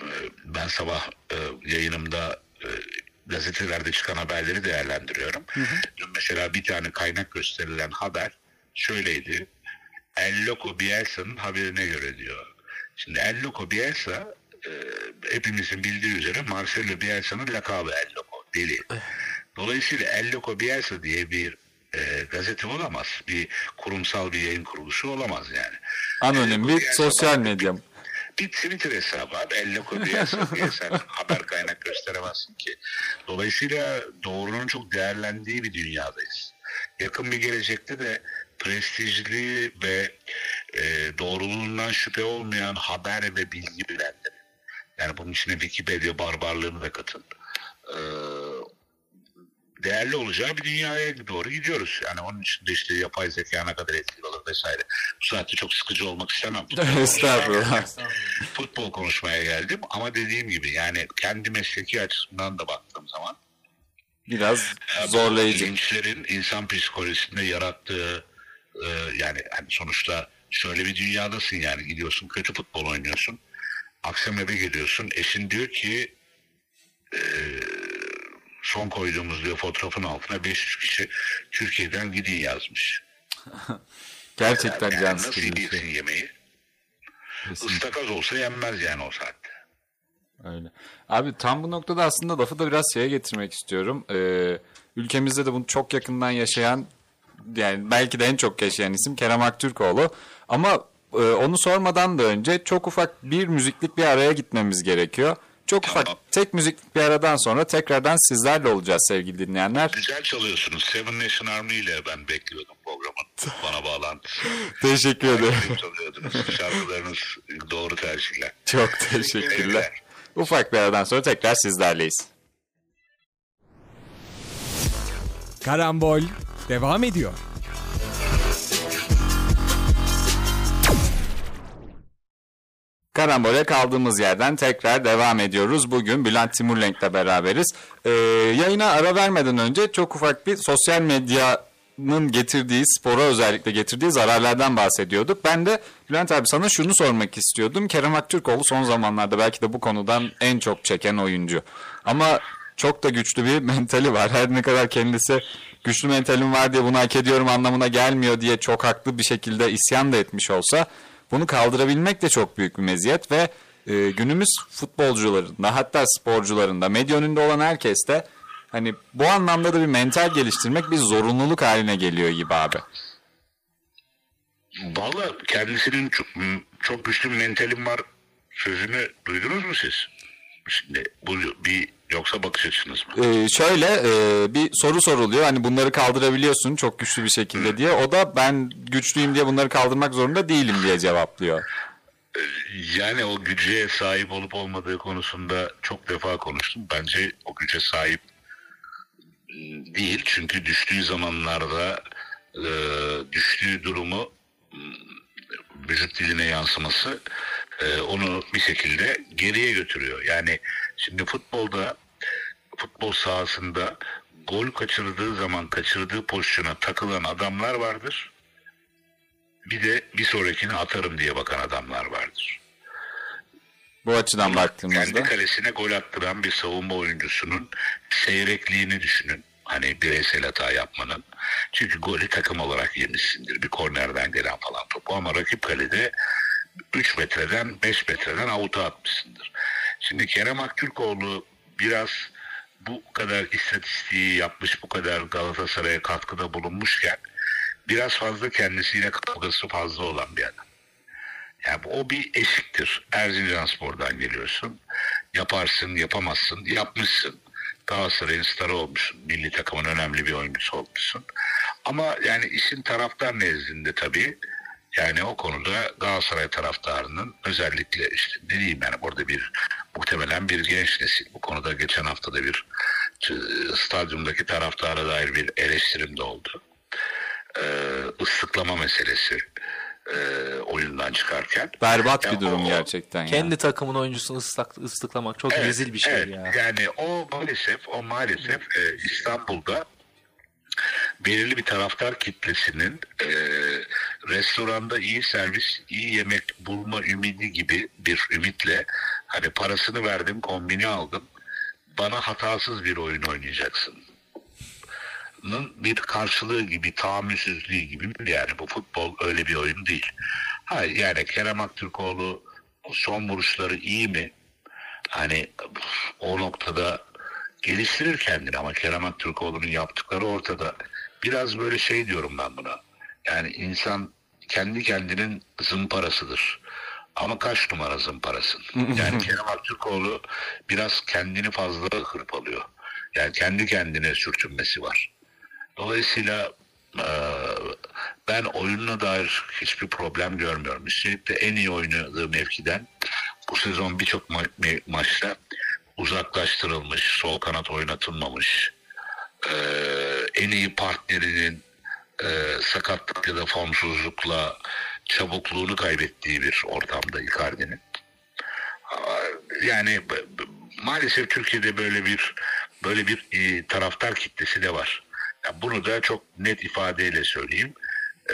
e, ben sabah e, yayınımda e, gazetelerde çıkan haberleri değerlendiriyorum. Hı hı. Dün mesela bir tane kaynak gösterilen haber şöyleydi. El Loco Bielsa'nın haberine göre diyor. Şimdi El Loco Bielsa e, hepimizin bildiği üzere Marcelo Bielsa'nın lakabı El Loco, deli. Dolayısıyla El Loco Bielsa diye bir e, gazete olamaz. Bir kurumsal bir yayın kuruluşu olamaz yani. Anonim bir sosyal medya. Bir Twitter hesabı abi. El Loco Bielsa diye sen haber kaynak gösteremezsin ki. Dolayısıyla doğrunun çok değerlendiği bir dünyadayız. Yakın bir gelecekte de prestijli ve e, doğruluğundan şüphe olmayan haber ve bilgi bilenleri. Yani bunun içine Wikipedia barbarlığını da katın. E, değerli olacağı bir dünyaya doğru gidiyoruz. Yani onun için de işte yapay zeka ne kadar etkili olur vesaire. Bu saatte çok sıkıcı olmak istemem. Estağfurullah. Futbol konuşmaya geldim ama dediğim gibi yani kendi mesleki açısından da baktığım zaman biraz zorlayıcı. Gençlerin insan psikolojisinde yarattığı e, yani hani sonuçta şöyle bir dünyadasın yani gidiyorsun kötü futbol oynuyorsun. Akşam eve geliyorsun eşin diyor ki e, son koyduğumuz diyor fotoğrafın altına 500 kişi Türkiye'den gidin yazmış. Gerçekten yani can nasıl şey. yemeği? Kesinlikle. Istakoz olsa yenmez yani o saatte. Öyle. Abi tam bu noktada aslında lafı da biraz şeye getirmek istiyorum. Ee, ülkemizde de bunu çok yakından yaşayan yani belki de en çok yaşayan isim Kerem Aktürkoğlu. Ama e, onu sormadan da önce çok ufak bir müziklik bir araya gitmemiz gerekiyor. Çok ufak tek müziklik bir aradan sonra tekrardan sizlerle olacağız sevgili dinleyenler. Güzel çalıyorsunuz. Seven Nation Army ile ben bekliyordum programın bana bağlantısı. Teşekkür ederim. Güzel çalıyordunuz. Şarkılarınız doğru tercihler. Çok teşekkürler. Ufak bir aradan sonra tekrar sizlerleyiz. Karambol devam ediyor. Karambol'e kaldığımız yerden tekrar devam ediyoruz. Bugün Bülent Timurlenk'le beraberiz. Ee, yayına ara vermeden önce çok ufak bir sosyal medya futbolun getirdiği, spora özellikle getirdiği zararlardan bahsediyorduk. Ben de Bülent abi sana şunu sormak istiyordum. Kerem Aktürkoğlu son zamanlarda belki de bu konudan en çok çeken oyuncu. Ama çok da güçlü bir mentali var. Her ne kadar kendisi güçlü mentalim var diye bunu hak ediyorum anlamına gelmiyor diye çok haklı bir şekilde isyan da etmiş olsa bunu kaldırabilmek de çok büyük bir meziyet ve e, günümüz futbolcularında hatta sporcularında medya önünde olan herkes hani bu anlamda da bir mental geliştirmek bir zorunluluk haline geliyor gibi abi. Valla kendisinin çok, çok güçlü bir mentalim var sözünü duydunuz mu siz? Şimdi bu bir yoksa bakış açınız mı? Ee, şöyle e, bir soru soruluyor hani bunları kaldırabiliyorsun çok güçlü bir şekilde diye o da ben güçlüyüm diye bunları kaldırmak zorunda değilim diye cevaplıyor. Yani o güce sahip olup olmadığı konusunda çok defa konuştum. Bence o güce sahip ıı, değil. Çünkü düştüğü zamanlarda e, düştüğü durumu ıı, vücut diline yansıması e, onu bir şekilde geriye götürüyor. Yani şimdi futbolda futbol sahasında gol kaçırdığı zaman kaçırdığı pozisyona takılan adamlar vardır. Bir de bir sonrakini atarım diye bakan adamlar vardır. Bu açıdan baktığımızda. Kendi kalesine gol attıran bir savunma oyuncusunun seyrekliğini düşünün. Hani bireysel hata yapmanın. Çünkü golü takım olarak yemişsindir. Bir kornerden gelen falan topu ama rakip kalede 3 metreden 5 metreden avuta atmışsındır. Şimdi Kerem Aktürkoğlu biraz bu kadar istatistiği yapmış, bu kadar Galatasaray'a katkıda bulunmuşken biraz fazla kendisiyle kavgası fazla olan bir adam. Yani o bir eşiktir. Erzincan Spor'dan geliyorsun. Yaparsın, yapamazsın, yapmışsın. Galatasaray'ın starı olmuşsun. Milli takımın önemli bir oyuncusu olmuşsun. Ama yani işin taraftar nezdinde tabii yani o konuda Galatasaray taraftarının özellikle işte ne diyeyim yani burada bir muhtemelen bir genç nesil. Bu konuda geçen hafta da bir e, stadyumdaki taraftara dair bir eleştirim de oldu. Ee, ıslıklama meselesi e, oyundan çıkarken. Berbat bir durum o- gerçekten. ya. Kendi takımın oyuncusunu ıslak, ıslıklamak çok Evet, rezil bir şey evet. ya. Yani o maalesef o maalesef e, İstanbul'da belirli bir taraftar kitlesinin e, restoranda iyi servis, iyi yemek bulma ümidi gibi bir ümitle hani parasını verdim, kombini aldım. Bana hatasız bir oyun oynayacaksın. bir karşılığı gibi, tahammülsüzlüğü gibi yani bu futbol öyle bir oyun değil. Ha, yani Kerem Aktürkoğlu son vuruşları iyi mi? Hani o noktada geliştirir kendini ama Kerem Aktürkoğlu'nun yaptıkları ortada. Biraz böyle şey diyorum ben buna. Yani insan kendi kendinin zımparasıdır. Ama kaç numara zımparasın? Yani Kerem Aktürkoğlu biraz kendini fazla hırpalıyor. Yani kendi kendine sürtünmesi var. Dolayısıyla eee, ben oyununa dair hiçbir problem görmüyorum. Üstelik de en iyi oynadığı mevkiden bu sezon birçok ma- me- maçta uzaklaştırılmış, sol kanat oynatılmamış, eee, en iyi partnerinin eee, sakatlık ya da formsuzlukla çabukluğunu kaybettiği bir ortamda Icardi'nin. Yani maalesef Türkiye'de böyle bir böyle bir e, taraftar kitlesi de var. Ya bunu da çok net ifadeyle söyleyeyim.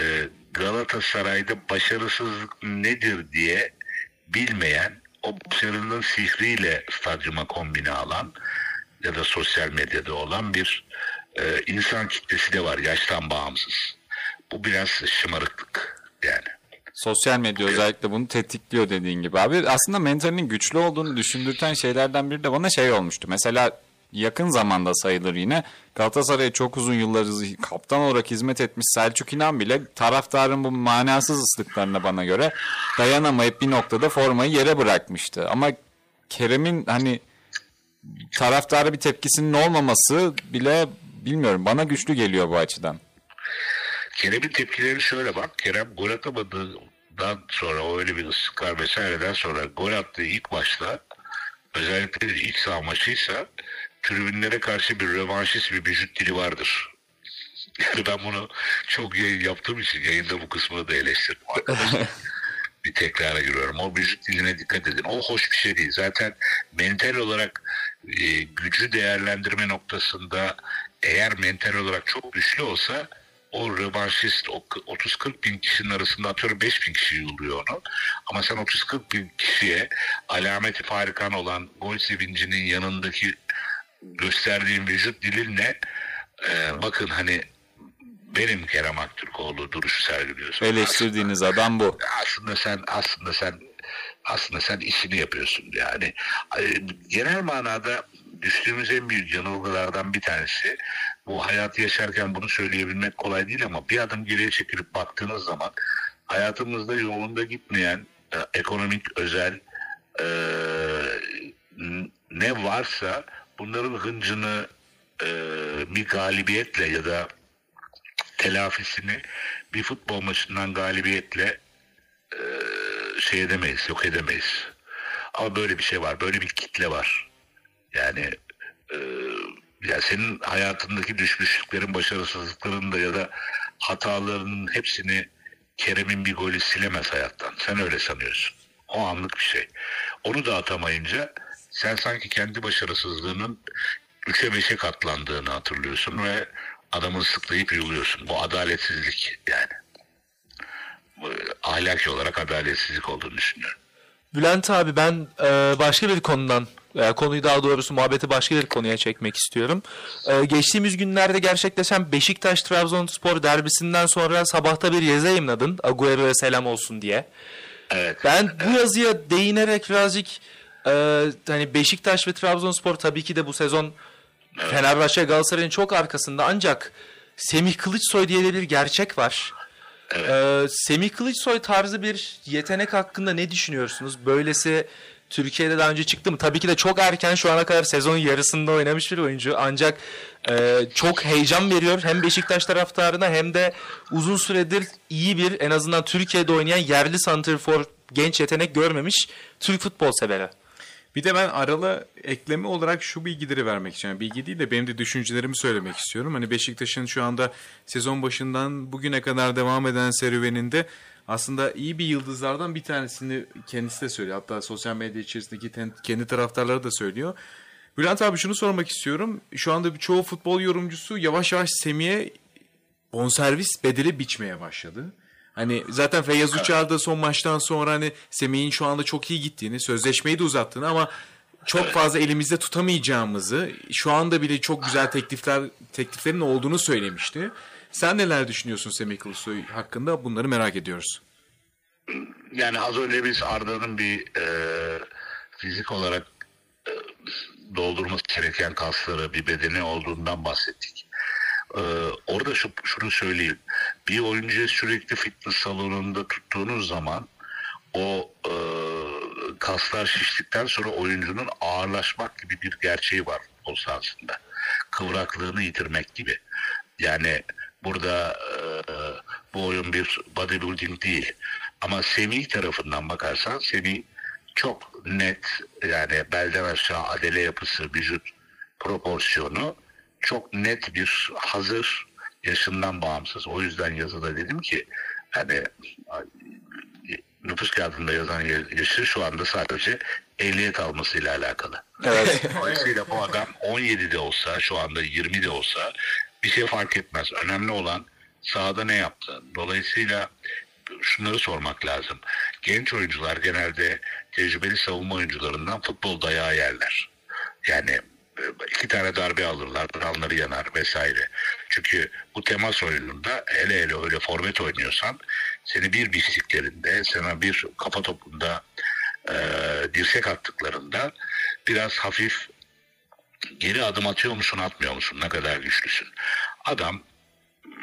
Ee, Galatasaray'da başarısızlık nedir diye bilmeyen, o başarının sihriyle stadyuma kombine alan ya da sosyal medyada olan bir e, insan kitlesi de var yaştan bağımsız. Bu biraz şımarıklık yani. Sosyal medya özellikle bunu tetikliyor dediğin gibi abi. Aslında mentalinin güçlü olduğunu düşündürten şeylerden biri de bana şey olmuştu. Mesela yakın zamanda sayılır yine Galatasaray'a çok uzun yıllar kaptan olarak hizmet etmiş Selçuk İnan bile taraftarın bu manasız ıslıklarına bana göre dayanamayıp bir noktada formayı yere bırakmıştı. Ama Kerem'in hani taraftara bir tepkisinin olmaması bile bilmiyorum bana güçlü geliyor bu açıdan. Kerem'in tepkileri şöyle bak. Kerem gol atamadığından sonra o öyle bir ıslıklar vesaireden sonra gol attığı ilk maçta özellikle ilk saha maçıysa tribünlere karşı bir rövanşist bir vücut dili vardır. Yani ben bunu çok yayın yaptığım için yayında bu kısmını da eleştirdim arkadaşlar. bir tekrara giriyorum. O vücut diline dikkat edin. O hoş bir şey değil. Zaten mental olarak e, gücü değerlendirme noktasında eğer mental olarak çok güçlü olsa o rövanşist o k- 30-40 bin kişinin arasında atıyorum 5 bin kişi yılıyor onu. Ama sen 30-40 bin kişiye alameti farikan olan gol sevincinin yanındaki gösterdiğin vücut dilinle e, bakın hani benim Kerem Aktürkoğlu duruşu sergiliyorsun. Eleştirdiğiniz adam bu. Aslında sen aslında sen aslında sen işini yapıyorsun yani. Genel manada düştüğümüz en büyük yanılgılardan bir tanesi bu hayatı yaşarken bunu söyleyebilmek kolay değil ama bir adım geriye çekilip baktığınız zaman hayatımızda yolunda gitmeyen e, ekonomik özel e, ne varsa bunların hıncını e, bir galibiyetle ya da telafisini bir futbol maçından galibiyetle e, şey edemeyiz, yok edemeyiz. Ama böyle bir şey var, böyle bir kitle var. Yani e, ya senin hayatındaki düşmüşlüklerin, başarısızlıkların da ya da hatalarının hepsini Kerem'in bir golü silemez hayattan. Sen öyle sanıyorsun. O anlık bir şey. Onu da atamayınca sen sanki kendi başarısızlığının üçe beşe katlandığını hatırlıyorsun ve adamı sıklayıp yuluyorsun. Bu adaletsizlik yani. Bu, ahlaki olarak adaletsizlik olduğunu düşünüyorum. Bülent abi ben e, başka bir konudan e, konuyu daha doğrusu muhabbeti başka bir konuya çekmek istiyorum. E, geçtiğimiz günlerde gerçekleşen Beşiktaş Trabzonspor derbisinden sonra sabahta bir yazı yayınladın Agüero'ya selam olsun diye. Evet. Ben bu yazıya değinerek birazcık e, hani Beşiktaş ve Trabzonspor tabii ki de bu sezon Fenerbahçe Galatasaray'ın çok arkasında ancak Semih Kılıçsoy diye de bir gerçek var. Ee, Semih Kılıçsoy tarzı bir yetenek hakkında ne düşünüyorsunuz? Böylesi Türkiye'de daha önce çıktı mı? Tabii ki de çok erken şu ana kadar sezon yarısında oynamış bir oyuncu. Ancak e, çok heyecan veriyor hem Beşiktaş taraftarına hem de uzun süredir iyi bir en azından Türkiye'de oynayan yerli santrfor genç yetenek görmemiş Türk futbol severi. Bir de ben arala ekleme olarak şu bilgileri vermek istiyorum. Bilgi değil de benim de düşüncelerimi söylemek istiyorum. Hani Beşiktaş'ın şu anda sezon başından bugüne kadar devam eden serüveninde aslında iyi bir yıldızlardan bir tanesini kendisi de söylüyor. Hatta sosyal medya içerisindeki kendi taraftarları da söylüyor. Bülent abi şunu sormak istiyorum. Şu anda çoğu futbol yorumcusu yavaş yavaş Semih'e bonservis bedeli biçmeye başladı. Hani zaten Feyyaz Uçar da son maçtan sonra hani Semih'in şu anda çok iyi gittiğini, sözleşmeyi de uzattığını ama çok fazla elimizde tutamayacağımızı, şu anda bile çok güzel teklifler tekliflerin olduğunu söylemişti. Sen neler düşünüyorsun Semih Kılıçsoy hakkında? Bunları merak ediyoruz. Yani az önce biz Arda'nın bir e, fizik olarak e, doldurması gereken kasları, bir bedeni olduğundan bahsettik. E, orada şu, şunu söyleyeyim. Bir oyuncuyu sürekli fitness salonunda tuttuğunuz zaman o e, kaslar şiştikten sonra oyuncunun ağırlaşmak gibi bir gerçeği var o sahasında. Kıvraklığını yitirmek gibi. Yani burada e, bu oyun bir bodybuilding değil. Ama Semih tarafından bakarsan Semih çok net yani belden aşağı adele yapısı, vücut proporsiyonu çok net bir hazır yaşından bağımsız. O yüzden yazıda dedim ki hani nüfus kağıdında yazan yaşı şu anda sadece ehliyet almasıyla alakalı. Evet. Dolayısıyla bu adam 17'de olsa, şu anda 20'de olsa bir şey fark etmez. Önemli olan sahada ne yaptı. Dolayısıyla şunları sormak lazım. Genç oyuncular genelde tecrübeli savunma oyuncularından futbol dayağı yerler. Yani iki tane darbe alırlar, ranları yanar vesaire. Çünkü bu temas oyununda hele hele öyle forvet oynuyorsan seni bir bisiklerinde, sana bir kafa topunda e, dirsek attıklarında biraz hafif geri adım atıyor musun atmıyor musun ne kadar güçlüsün. Adam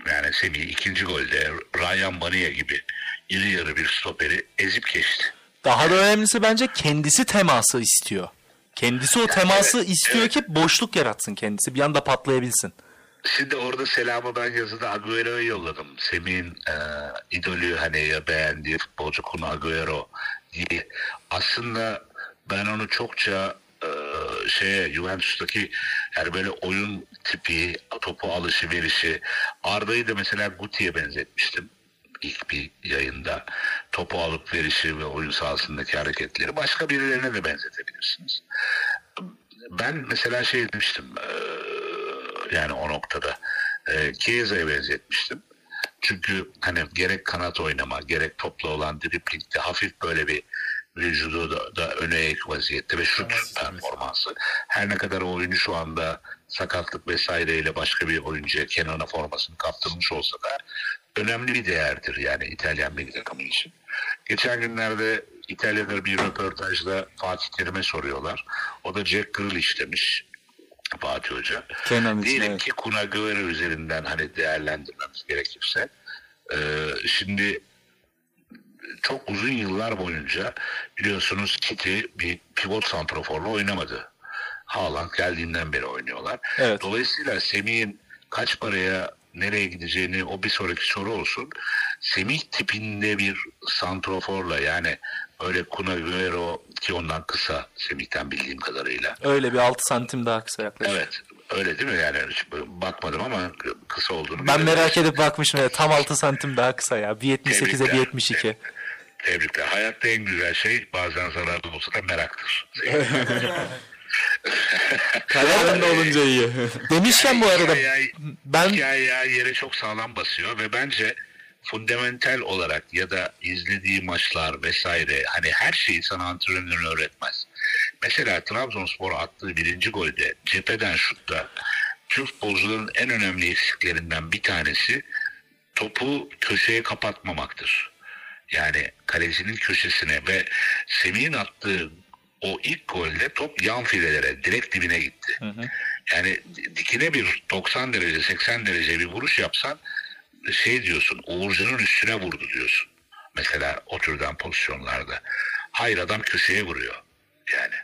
yani Semih ikinci golde Ryan Baniye gibi iri yarı bir stoperi ezip geçti. Daha da önemlisi bence kendisi teması istiyor. Kendisi o teması evet, istiyor evet. ki boşluk yaratsın kendisi. Bir anda patlayabilsin. Şimdi orada selamı ben yazıda Agüero'ya yolladım. Semih'in e, idolü hani ya beğendiği futbolcu konu Agüero diye. Aslında ben onu çokça e, şeye Juventus'taki yani böyle oyun tipi, topu alışı verişi. Arda'yı da mesela Guti'ye benzetmiştim ilk bir yayında. Topu alıp verişi ve oyun sahasındaki hareketleri başka birilerine de benzetebilirsiniz. Ben mesela şey demiştim yani o noktada e, benzetmiştim. Çünkü hani gerek kanat oynama, gerek topla olan driplingde hafif böyle bir vücudu da, da öne eğik vaziyette ve şut performansı. Her ne kadar o oyuncu şu anda sakatlık vesaireyle başka bir oyuncuya Kenan'a formasını kaptırmış olsa da önemli bir değerdir yani İtalyan milli takımı için. Geçen günlerde İtalya'da bir röportajda Fatih Terim'e soruyorlar. O da Jack Grealish demiş Fatih Hoca. Kenan Diyelim evet. ki Kun Agüero üzerinden hani değerlendirmemiz gerekirse. Ee, şimdi çok uzun yıllar boyunca biliyorsunuz City bir pivot santraforla oynamadı. Haaland geldiğinden beri oynuyorlar. Evet. Dolayısıyla Semih'in kaç paraya nereye gideceğini o bir sonraki soru olsun. Semih tipinde bir santroforla yani öyle Kun Agüero ki ondan kısa Semih'ten bildiğim kadarıyla. Öyle bir 6 santim daha kısa yaklaşık. Evet. Öyle değil mi yani? Hiç bakmadım ama kısa olduğunu Ben merak edip bakmışım ya tam 6 santim daha kısa ya. 1.78'e Tebrikler. 1.72. Tebrikler. Hayatta en güzel şey bazen zararlı olsa da meraktır. Kararında olunca iyi. Demişken bu arada Hikaye, ben hikaye yere çok sağlam basıyor ve bence fundamental olarak ya da izlediği maçlar vesaire hani her şeyi sana antrenörün öğretmez. Mesela Trabzonspor attığı birinci golde cepheden şutta Türk futbolcuların en önemli eksiklerinden bir tanesi topu köşeye kapatmamaktır. Yani kalecinin köşesine ve Semih'in attığı o ilk golde top yan filelere direkt dibine gitti. Yani dikine bir 90 derece 80 derece bir vuruş yapsan şey diyorsun Uğurcan'ın üstüne vurdu diyorsun. Mesela o türden pozisyonlarda. Hayır adam köşeye vuruyor. Yani.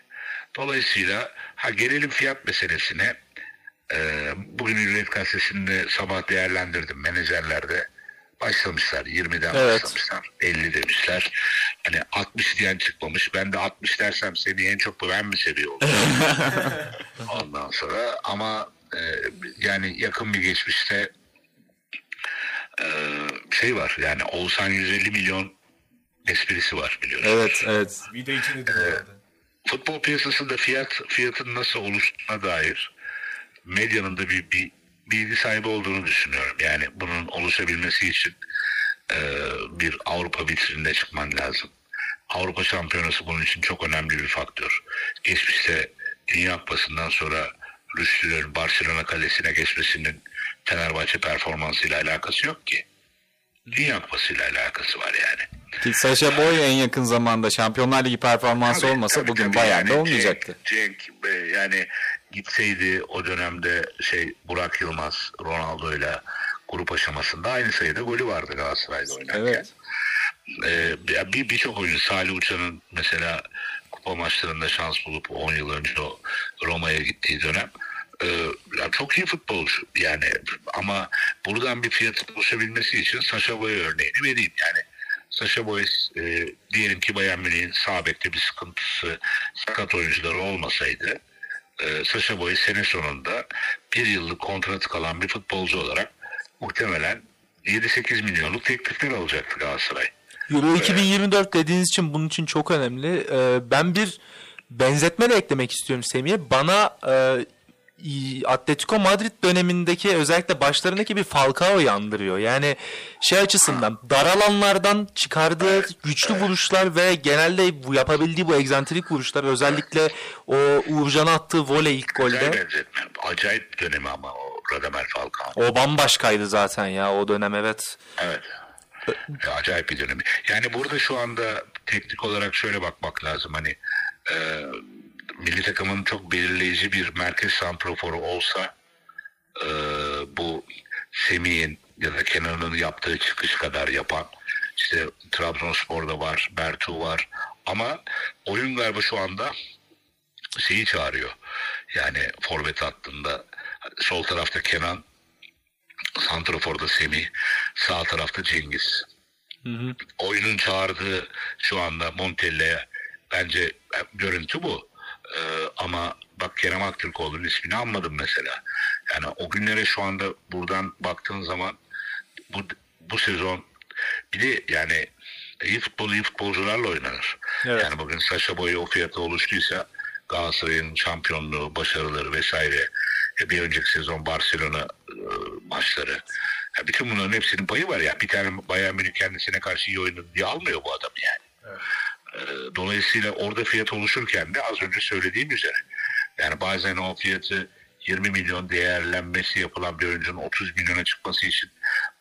Dolayısıyla ha gelelim fiyat meselesine. Ee, bugün Hürriyet Gazetesi'nde sabah değerlendirdim. Menajerler de başlamışlar. 20'den Evet. başlamışlar. 50 demişler. Hani 60 diyen çıkmamış. Ben de 60 dersem seni en çok ben mi seviyorum? Ondan sonra ama e, yani yakın bir geçmişte e, şey var yani Oğuzhan 150 milyon esprisi var biliyorsunuz. Evet, evet. Bir de içinde de vardı. Futbol piyasasında fiyat fiyatın nasıl oluştuğuna dair medyanın da bir, bir bilgi sahibi olduğunu düşünüyorum. Yani bunun oluşabilmesi için e, bir Avrupa vitrinine çıkman lazım. Avrupa Şampiyonası bunun için çok önemli bir faktör. Geçmişte Dünya Kupası'ndan sonra Rüştü'nün Barcelona kalesine geçmesinin Fenerbahçe performansıyla alakası yok ki. Dünya Kupası'yla alakası var yani. Ki Sasha Boy en yakın zamanda Şampiyonlar Ligi performansı Tabii, olmasa tabii, bugün tabii. Bayern'de Yani olmayacaktı. Cenk, Cenk, e, yani gitseydi o dönemde şey Burak Yılmaz Ronaldo'yla grup aşamasında aynı sayıda golü vardı Galatasaray'da oynarken. Evet. Ee, bir birçok oyuncu Salih Uçan'ın mesela kupa maçlarında şans bulup 10 yıl önce o Roma'ya gittiği dönem e, çok iyi futbolcu yani ama buradan bir fiyatın oluşabilmesi için Sasha Boy örneğini vereyim yani Sasha Boy e, diyelim ki Bayern Münih'in sağ bekte bir sıkıntısı sakat oyuncuları olmasaydı e, Sasha Boy sene sonunda bir yıllık kontratı kalan bir futbolcu olarak muhtemelen 7-8 milyonluk teklifler alacaktı Galatasaray. Euro 2024 dediğiniz için bunun için çok önemli. Ee, ben bir benzetme de eklemek istiyorum Semih'e. Bana e, Atletico Madrid dönemindeki özellikle başlarındaki bir Falcao'yu andırıyor. Yani şey açısından dar alanlardan çıkardığı güçlü vuruşlar ve genelde bu yapabildiği bu egzantrik vuruşlar özellikle o Uğurcan'a attığı voley ilk golde benzetme. Acayip dönemi ama o Radamel Falcao. o bambaşkaydı zaten ya o dönem evet. Evet. Acayip bir dönemi. Yani burada şu anda teknik olarak şöyle bakmak lazım. Hani e, milli takımın çok belirleyici bir merkez santroforu olsa e, bu Semih'in ya da Kenan'ın yaptığı çıkış kadar yapan işte Trabzonspor'da var, Bertu var ama oyun galiba şu anda şeyi çağırıyor. Yani forvet hattında sol tarafta Kenan, santraforda Semih, sağ tarafta Cengiz. Oyunun çağırdığı şu anda Montella'ya bence görüntü bu. Ee, ama bak Kerem Aktürkoğlu'nun ismini anmadım mesela. Yani o günlere şu anda buradan baktığın zaman bu, bu sezon bir de yani iyi futbol iyi futbolcularla oynanır. Evet. Yani bugün Saşa Boyu o fiyata oluştuysa Galatasaray'ın şampiyonluğu, başarıları vesaire e, bir önceki sezon Barcelona e, maçları Ya bütün bunların hepsinin payı var ya. Bir tane Bayern Münih kendisine karşı iyi oynadı diye almıyor bu adam yani. Ee, Dolayısıyla orada fiyat oluşurken de az önce söylediğim üzere. Yani bazen o fiyatı 20 milyon değerlenmesi yapılan bir oyuncunun 30 milyona çıkması için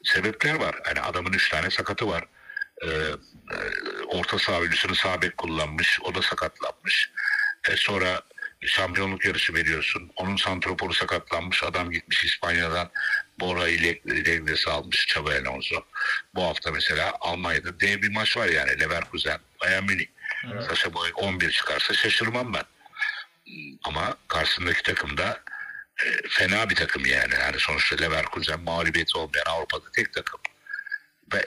sebepler var. Hani adamın 3 tane sakatı var. Ee, e, orta saha oyuncusunu sağ bek kullanmış. O da sakatlanmış. E, sonra şampiyonluk yarışı veriyorsun. Onun santroporu sakatlanmış. Adam gitmiş İspanya'dan Bora ile Legnesi almış Xabi Alonso. Bu hafta mesela Almanya'da dev bir maç var yani. Leverkusen, Bayern Münih. Saşa Boy 11 çıkarsa şaşırmam ben. Ama karşısındaki takım da e, fena bir takım yani. Yani sonuçta Leverkusen mağlubiyeti olmayan Avrupa'da tek takım. Ve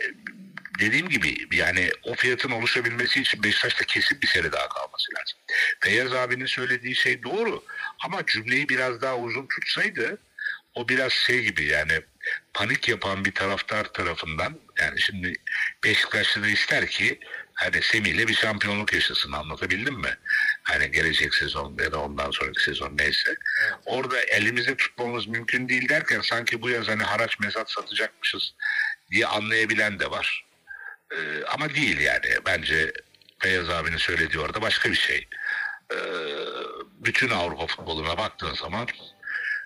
dediğim gibi yani o fiyatın oluşabilmesi için Beşiktaş'ta kesin bir sene daha kalması lazım. Feyyaz abinin söylediği şey doğru ama cümleyi biraz daha uzun tutsaydı o biraz şey gibi yani panik yapan bir taraftar tarafından yani şimdi Beşiktaşlı da ister ki hani Semih'le bir şampiyonluk yaşasın anlatabildim mi? Hani gelecek sezon ya da ondan sonraki sezon neyse. Orada elimizde tutmamız mümkün değil derken sanki bu yaz hani haraç mezat satacakmışız diye anlayabilen de var. Ee, ama değil yani. Bence Feyyaz abinin söylediği orada başka bir şey. Ee, bütün Avrupa futboluna baktığın zaman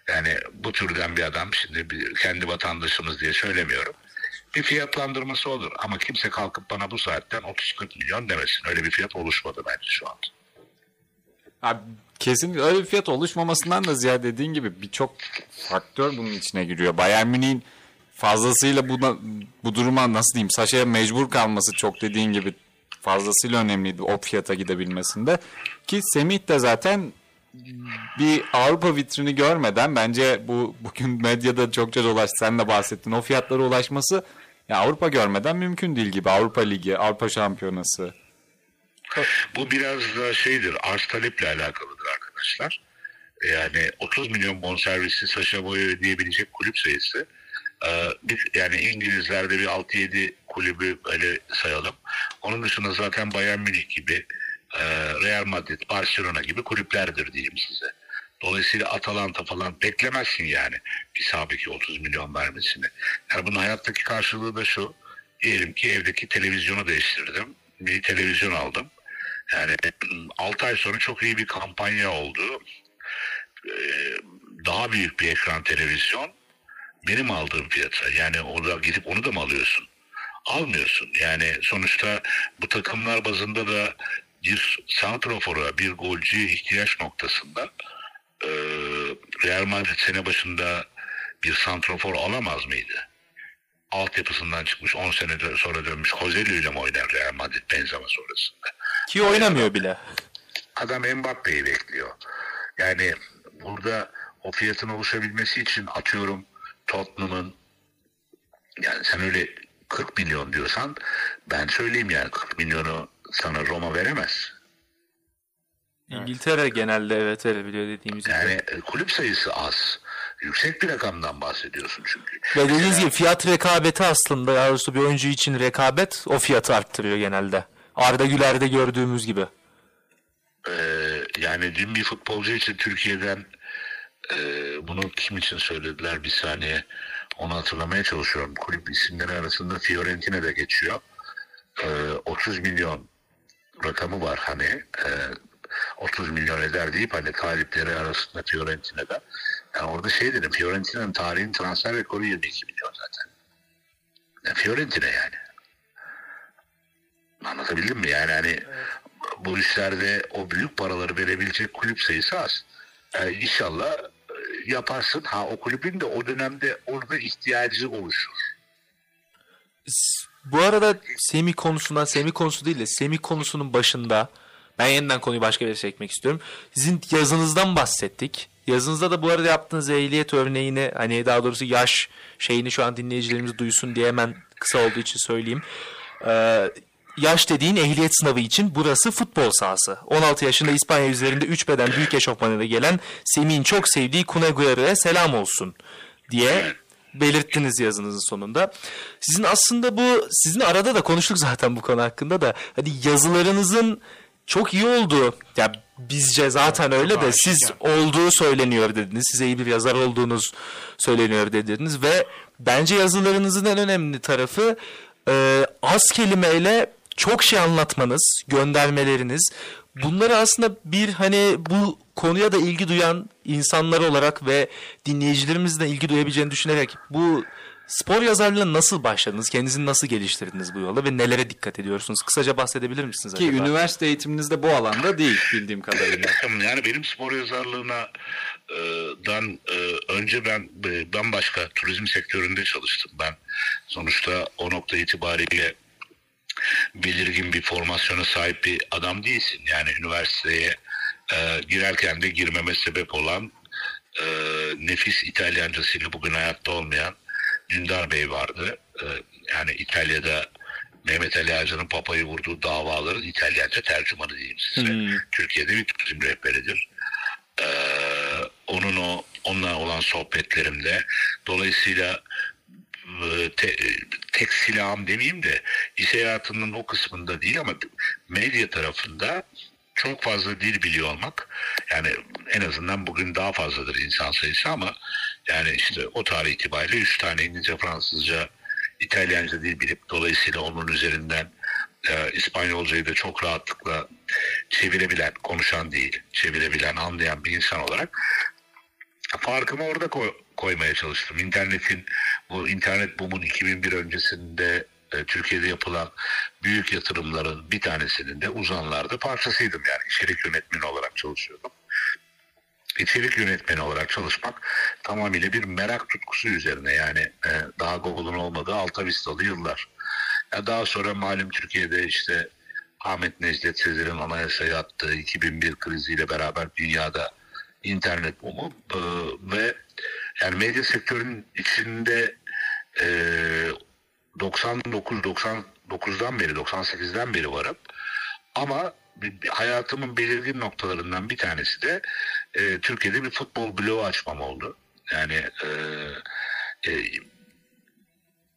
yani bu türden bir adam şimdi bir, kendi vatandaşımız diye söylemiyorum. Bir fiyatlandırması olur ama kimse kalkıp bana bu saatten 30-40 milyon demesin. Öyle bir fiyat oluşmadı bence şu an. Abi, kesin öyle bir fiyat oluşmamasından da ziyade dediğin gibi birçok faktör bunun içine giriyor. Bayern Münih'in fazlasıyla buna, bu duruma nasıl diyeyim Saşa'ya mecbur kalması çok dediğin gibi fazlasıyla önemliydi o fiyata gidebilmesinde. Ki Semih de zaten bir Avrupa vitrini görmeden bence bu bugün medyada çokça dolaştı. Sen de bahsettin. O fiyatlara ulaşması ya Avrupa görmeden mümkün değil gibi. Avrupa Ligi, Avrupa Şampiyonası. Bu biraz da şeydir, arz taleple alakalıdır arkadaşlar. Yani 30 milyon bonservisi Saşa Boy'a ödeyebilecek kulüp sayısı. Ee, biz yani İngilizlerde bir 6-7 kulübü öyle sayalım. Onun dışında zaten Bayern Münih gibi, e, Real Madrid, Barcelona gibi kulüplerdir diyeyim size. Dolayısıyla Atalanta falan beklemezsin yani bir sabiki 30 milyon vermesini. Yani bunun hayattaki karşılığı da şu. Diyelim ki evdeki televizyonu değiştirdim. Bir televizyon aldım. Yani 6 ay sonra çok iyi bir kampanya oldu. Ee, daha büyük bir ekran televizyon benim aldığım fiyata. Yani orada gidip onu da mı alıyorsun? Almıyorsun. Yani sonuçta bu takımlar bazında da bir santrofora, bir golcüye ihtiyaç noktasında e, Real Madrid sene başında bir santrofor alamaz mıydı? Altyapısından çıkmış 10 sene sonra dönmüş Joselu ile mi oynar Real Madrid Benzema sonrasında? Ki oynamıyor bile. Adam Mbappe'yi bekliyor. Yani burada o fiyatın oluşabilmesi için atıyorum Tottenham'ın yani sen öyle 40 milyon diyorsan ben söyleyeyim yani 40 milyonu sana Roma veremez. İngiltere genelde evet öyle biliyor dediğimiz gibi. Yani e, kulüp sayısı az. Yüksek bir rakamdan bahsediyorsun çünkü. Ve dediğiniz gibi fiyat rekabeti aslında ya doğrusu bir oyuncu için rekabet o fiyatı arttırıyor genelde. Arda Güler'de gördüğümüz gibi. Ee, yani dün bir futbolcu için Türkiye'den e, bunu kim için söylediler bir saniye onu hatırlamaya çalışıyorum. Kulüp isimleri arasında Fiorentina da geçiyor. Ee, 30 milyon rakamı var hani e, 30 milyon eder deyip hani talipleri arasında Fiorentina'da. Yani orada şey dedim Fiorentina'nın tarihin transfer rekoru 22 milyon zaten. Yani Fiorentina yani. Anlatabildim mi? Yani hani bu işlerde o büyük paraları verebilecek kulüp sayısı az. Ee, inşallah e, yaparsın. Ha o kulübün de o dönemde orada ihtiyacı oluşur. Bu arada Semi konusundan, Semi konusu değil de Semi konusunun başında ben yeniden konuyu başka bir yere çekmek istiyorum. Sizin yazınızdan bahsettik. Yazınızda da bu arada yaptığınız ehliyet örneğini hani daha doğrusu yaş şeyini şu an dinleyicilerimiz duysun diye hemen kısa olduğu için söyleyeyim. Ee, yaş dediğin ehliyet sınavı için burası futbol sahası. 16 yaşında İspanya üzerinde 3 beden büyük eşofmanıyla gelen Semih'in çok sevdiği Kuneguera'ya selam olsun diye belirttiniz yazınızın sonunda. Sizin aslında bu sizin arada da konuştuk zaten bu konu hakkında da hani yazılarınızın çok iyi olduğu ya bizce zaten öyle de siz olduğu söyleniyor dediniz. Size iyi bir yazar olduğunuz söyleniyor dediniz ve bence yazılarınızın en önemli tarafı e, az kelimeyle çok şey anlatmanız, göndermeleriniz. Bunları aslında bir hani bu konuya da ilgi duyan insanlar olarak ve dinleyicilerimizin de ilgi duyabileceğini düşünerek bu spor yazarlığına nasıl başladınız? Kendinizi nasıl geliştirdiniz bu yolda ve nelere dikkat ediyorsunuz? Kısaca bahsedebilir misiniz Ki acaba? üniversite eğitiminiz de bu alanda değil bildiğim kadarıyla. Yani benim spor yazarlığına e, dan e, önce ben e, bambaşka turizm sektöründe çalıştım. Ben sonuçta o nokta itibariyle belirgin bir formasyona sahip bir adam değilsin. Yani üniversiteye e, girerken de girmeme sebep olan e, nefis İtalyancasıyla bugün hayatta olmayan Dündar Bey vardı. E, yani İtalya'da Mehmet Ali Ağacı'nın papayı vurduğu davaların İtalyanca tercümanı diyeyim size. Türkiye'de bir turizm rehberidir. Ee, onun o onunla olan sohbetlerimde dolayısıyla te, tek silahım demeyeyim de iş hayatının o kısmında değil ama medya tarafında çok fazla dil biliyor olmak yani en azından bugün daha fazladır insan sayısı ama yani işte o tarih itibariyle üç tane İngilizce, Fransızca, İtalyanca dil bilip dolayısıyla onun üzerinden e, İspanyolcayı da çok rahatlıkla çevirebilen, konuşan değil, çevirebilen, anlayan bir insan olarak farkımı orada koy- koymaya çalıştım. İnternetin, bu internet boom'un 2001 öncesinde e, Türkiye'de yapılan büyük yatırımların bir tanesinin de uzanlarda parçasıydım yani. içerik yönetmeni olarak çalışıyordum. İçerik yönetmeni olarak çalışmak tamamıyla bir merak tutkusu üzerine yani e, daha Google'un olmadığı Alta Vista'lı yıllar. Ya daha sonra malum Türkiye'de işte Ahmet Necdet Sezer'in anayasaya attığı 2001 kriziyle beraber dünyada internet boomu e, ve yani medya sektörünün içinde e, 99 99'dan beri 98'den beri varım. Ama hayatımın belirgin noktalarından bir tanesi de e, Türkiye'de bir futbol bloğu açmam oldu. Yani e, e,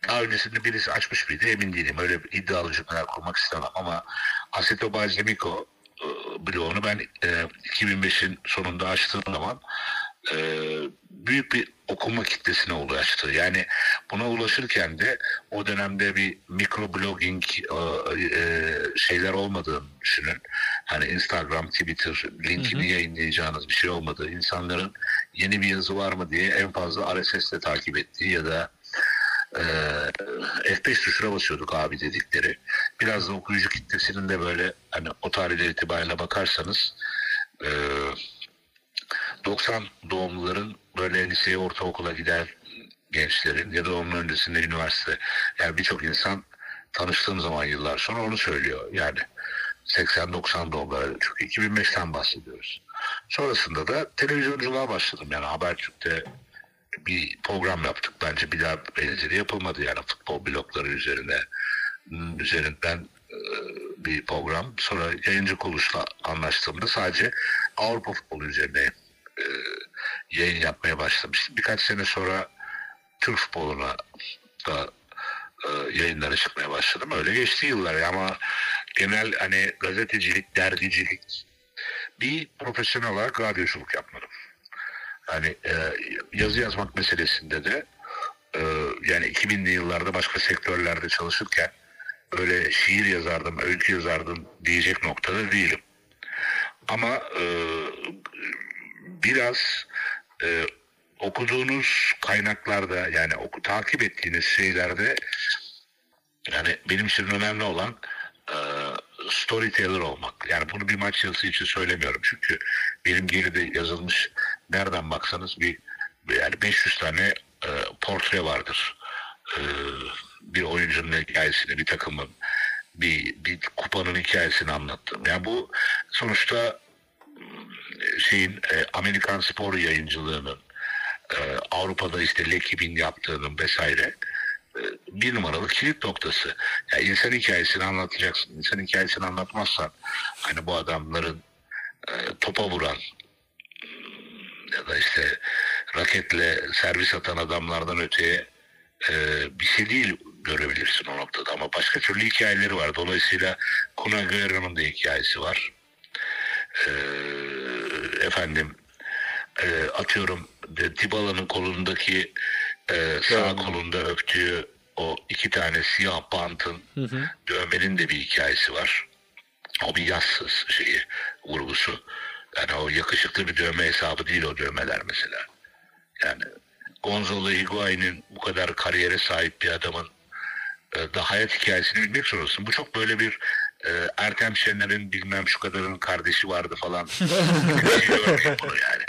daha öncesinde birisi açmış mıydı emin değilim. Öyle bir iddialı cümleler kurmak istemem ama Assetto Balsamico e, bloğunu ben e, 2005'in sonunda açtığım zaman e, büyük bir okuma kitlesine ulaştı. Yani buna ulaşırken de o dönemde bir mikroblogging e, e, şeyler olmadığını düşünün. Hani Instagram, Twitter linkini yayınlayacağınız bir şey olmadığı, insanların yeni bir yazı var mı diye en fazla RSS'le takip ettiği ya da e, F5 tuşuna basıyorduk abi dedikleri. Biraz da okuyucu kitlesinin de böyle hani o tarihler itibariyle bakarsanız e, 90 doğumluların böyle liseye ortaokula giden gençlerin ya da onun öncesinde üniversite yani birçok insan tanıştığım zaman yıllar sonra onu söylüyor yani 80-90 doğumları çünkü 2005'ten bahsediyoruz. Sonrasında da televizyonculuğa başladım yani Habertürk'te bir program yaptık. Bence bir daha benzeri yapılmadı yani futbol blokları üzerine üzerinden e, bir program. Sonra yayıncı kuruluşla anlaştığımda sadece Avrupa futbolu üzerine e, yayın yapmaya başlamıştım. Birkaç sene sonra Türk futboluna da e, yayınlara çıkmaya başladım. Öyle geçti yıllar ama genel hani gazetecilik, dergicilik bir profesyonel olarak radyoculuk yapmadım. Yani e, yazı yazmak meselesinde de e, yani 2000'li yıllarda başka sektörlerde çalışırken öyle şiir yazardım, öykü yazardım diyecek noktada değilim. Ama e, biraz e, okuduğunuz kaynaklarda yani oku, takip ettiğiniz şeylerde yani benim için önemli olan e, storyteller olmak. Yani bunu bir maç yazısı için söylemiyorum. Çünkü benim geride yazılmış nereden baksanız bir yani 500 tane e, portre vardır. E, bir oyuncunun hikayesini, bir takımın, bir, bir kupanın hikayesini anlattım. Yani bu sonuçta şeyin e, Amerikan spor yayıncılığının e, Avrupa'da işte Lekib'in yaptığının vesaire e, bir numaralı kilit noktası. Yani insan hikayesini anlatacaksın. İnsan hikayesini anlatmazsan hani bu adamların e, topa vuran ya da işte raketle servis atan adamlardan öteye e, bir şey değil görebilirsin o noktada ama başka türlü hikayeleri var. Dolayısıyla Kun Agüero'nun da hikayesi var. E, efendim e, atıyorum Dybala'nın kolundaki e, sağ kolunda öptüğü o iki tane siyah bantın dövmenin de bir hikayesi var. O bir yazsız şeyi, vurgusu. Yani o yakışıklı bir dövme hesabı değil o dövmeler mesela. Yani Gonzalo Higuain'in bu kadar kariyere sahip bir adamın e, da hayat hikayesini bilmek zorundasın. Bu çok böyle bir e, Ertem Şener'in bilmem şu kadarın kardeşi vardı falan. Bunu yani.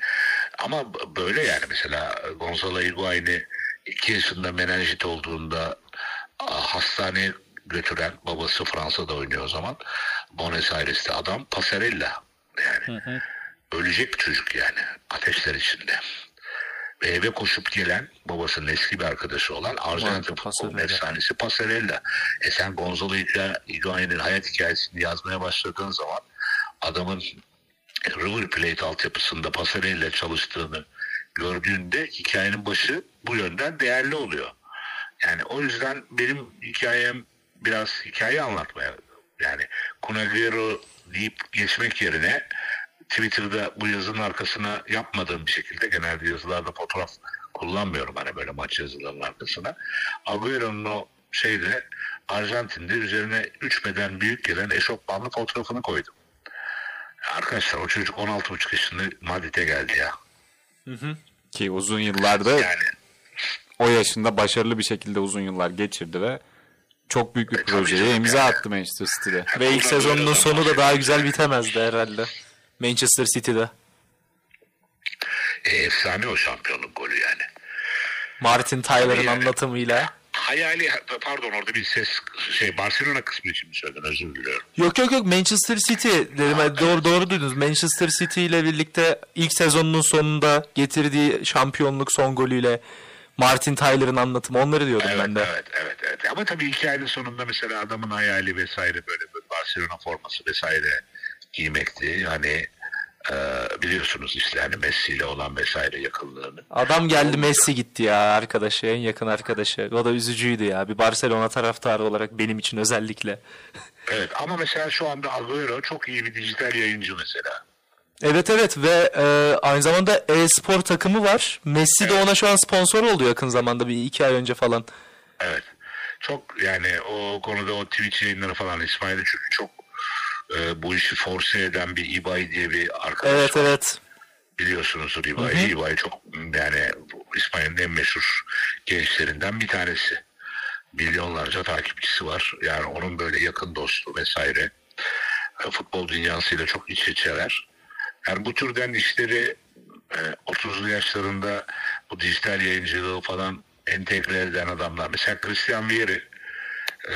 Ama böyle yani mesela Gonzalo Higuain'i iki yaşında menenjit olduğunda hastaneye götüren babası Fransa'da oynuyor o zaman. Buenos Aires'te adam Pasarella. Yani ölecek bir çocuk yani ateşler içinde. Ve eve koşup gelen babasının eski bir arkadaşı olan Arjantin futbolunun efsanesi Pasarella. E sen Gonzalo Higuain'in hayat hikayesini yazmaya başladığın zaman adamın River Plate altyapısında Pasarella çalıştığını gördüğünde hikayenin başı bu yönden değerli oluyor. Yani o yüzden benim hikayem biraz hikaye anlatmaya yani Kunagüero deyip geçmek yerine Twitter'da bu yazının arkasına yapmadığım bir şekilde genelde yazılarda fotoğraf kullanmıyorum hani böyle maç yazılarının arkasına. Agüero'nun o şeyde Arjantin'de üzerine 3 beden büyük gelen eşofmanlı fotoğrafını koydum. Arkadaşlar o çocuk 16,5 yaşında Madrid'e geldi ya. Ki uzun yıllarda Yani o yaşında başarılı bir şekilde uzun yıllar geçirdi ve çok büyük bir tabii projeye imza yani. attı Manchester City'de. Ve ilk sezonunun sonu da daha güzel bitemezdi herhalde. Manchester City'de. e, efsane o şampiyonluk golü yani. Martin Tyler'ın Yani- anlatımıyla. Hayali pardon orada bir ses şey Barcelona kısmı için mi söyledin özür diliyorum. Yok yok yok Manchester City dedim. doğru doğru duydunuz. Manchester City ile birlikte ilk sezonunun sonunda getirdiği şampiyonluk son golüyle Martin Tyler'ın anlatımı onları diyordum Evet, ben de. evet, evet, evet. Ama tabii hikayenin sonunda mesela adamın hayali vesaire böyle bir Barcelona forması vesaire giymekti. Hani e, biliyorsunuz işte hani Messi ile olan vesaire yakınlığını. Adam geldi Messi gitti ya arkadaşı en yakın arkadaşı. O da üzücüydü ya bir Barcelona taraftarı olarak benim için özellikle. Evet ama mesela şu anda Agüero çok iyi bir dijital yayıncı mesela. Evet evet ve e, aynı zamanda e-spor takımı var. Messi de ona şu an sponsor oldu yakın zamanda bir iki ay önce falan. Evet. Çok yani o konuda o Twitch yayınları falan İsmail'de çünkü çok e, bu işi force eden bir İbay diye bir arkadaş Evet var. evet. biliyorsunuzdur İBA'yı. İBA'yı çok yani İspanya'nın en meşhur gençlerinden bir tanesi. Milyonlarca takipçisi var. Yani onun böyle yakın dostu vesaire. E, Futbol dünyasıyla çok iç içeler. Yani bu türden işleri e, 30'lu yaşlarında bu dijital yayıncılığı falan entegre eden adamlar. Mesela Christian Vieri e,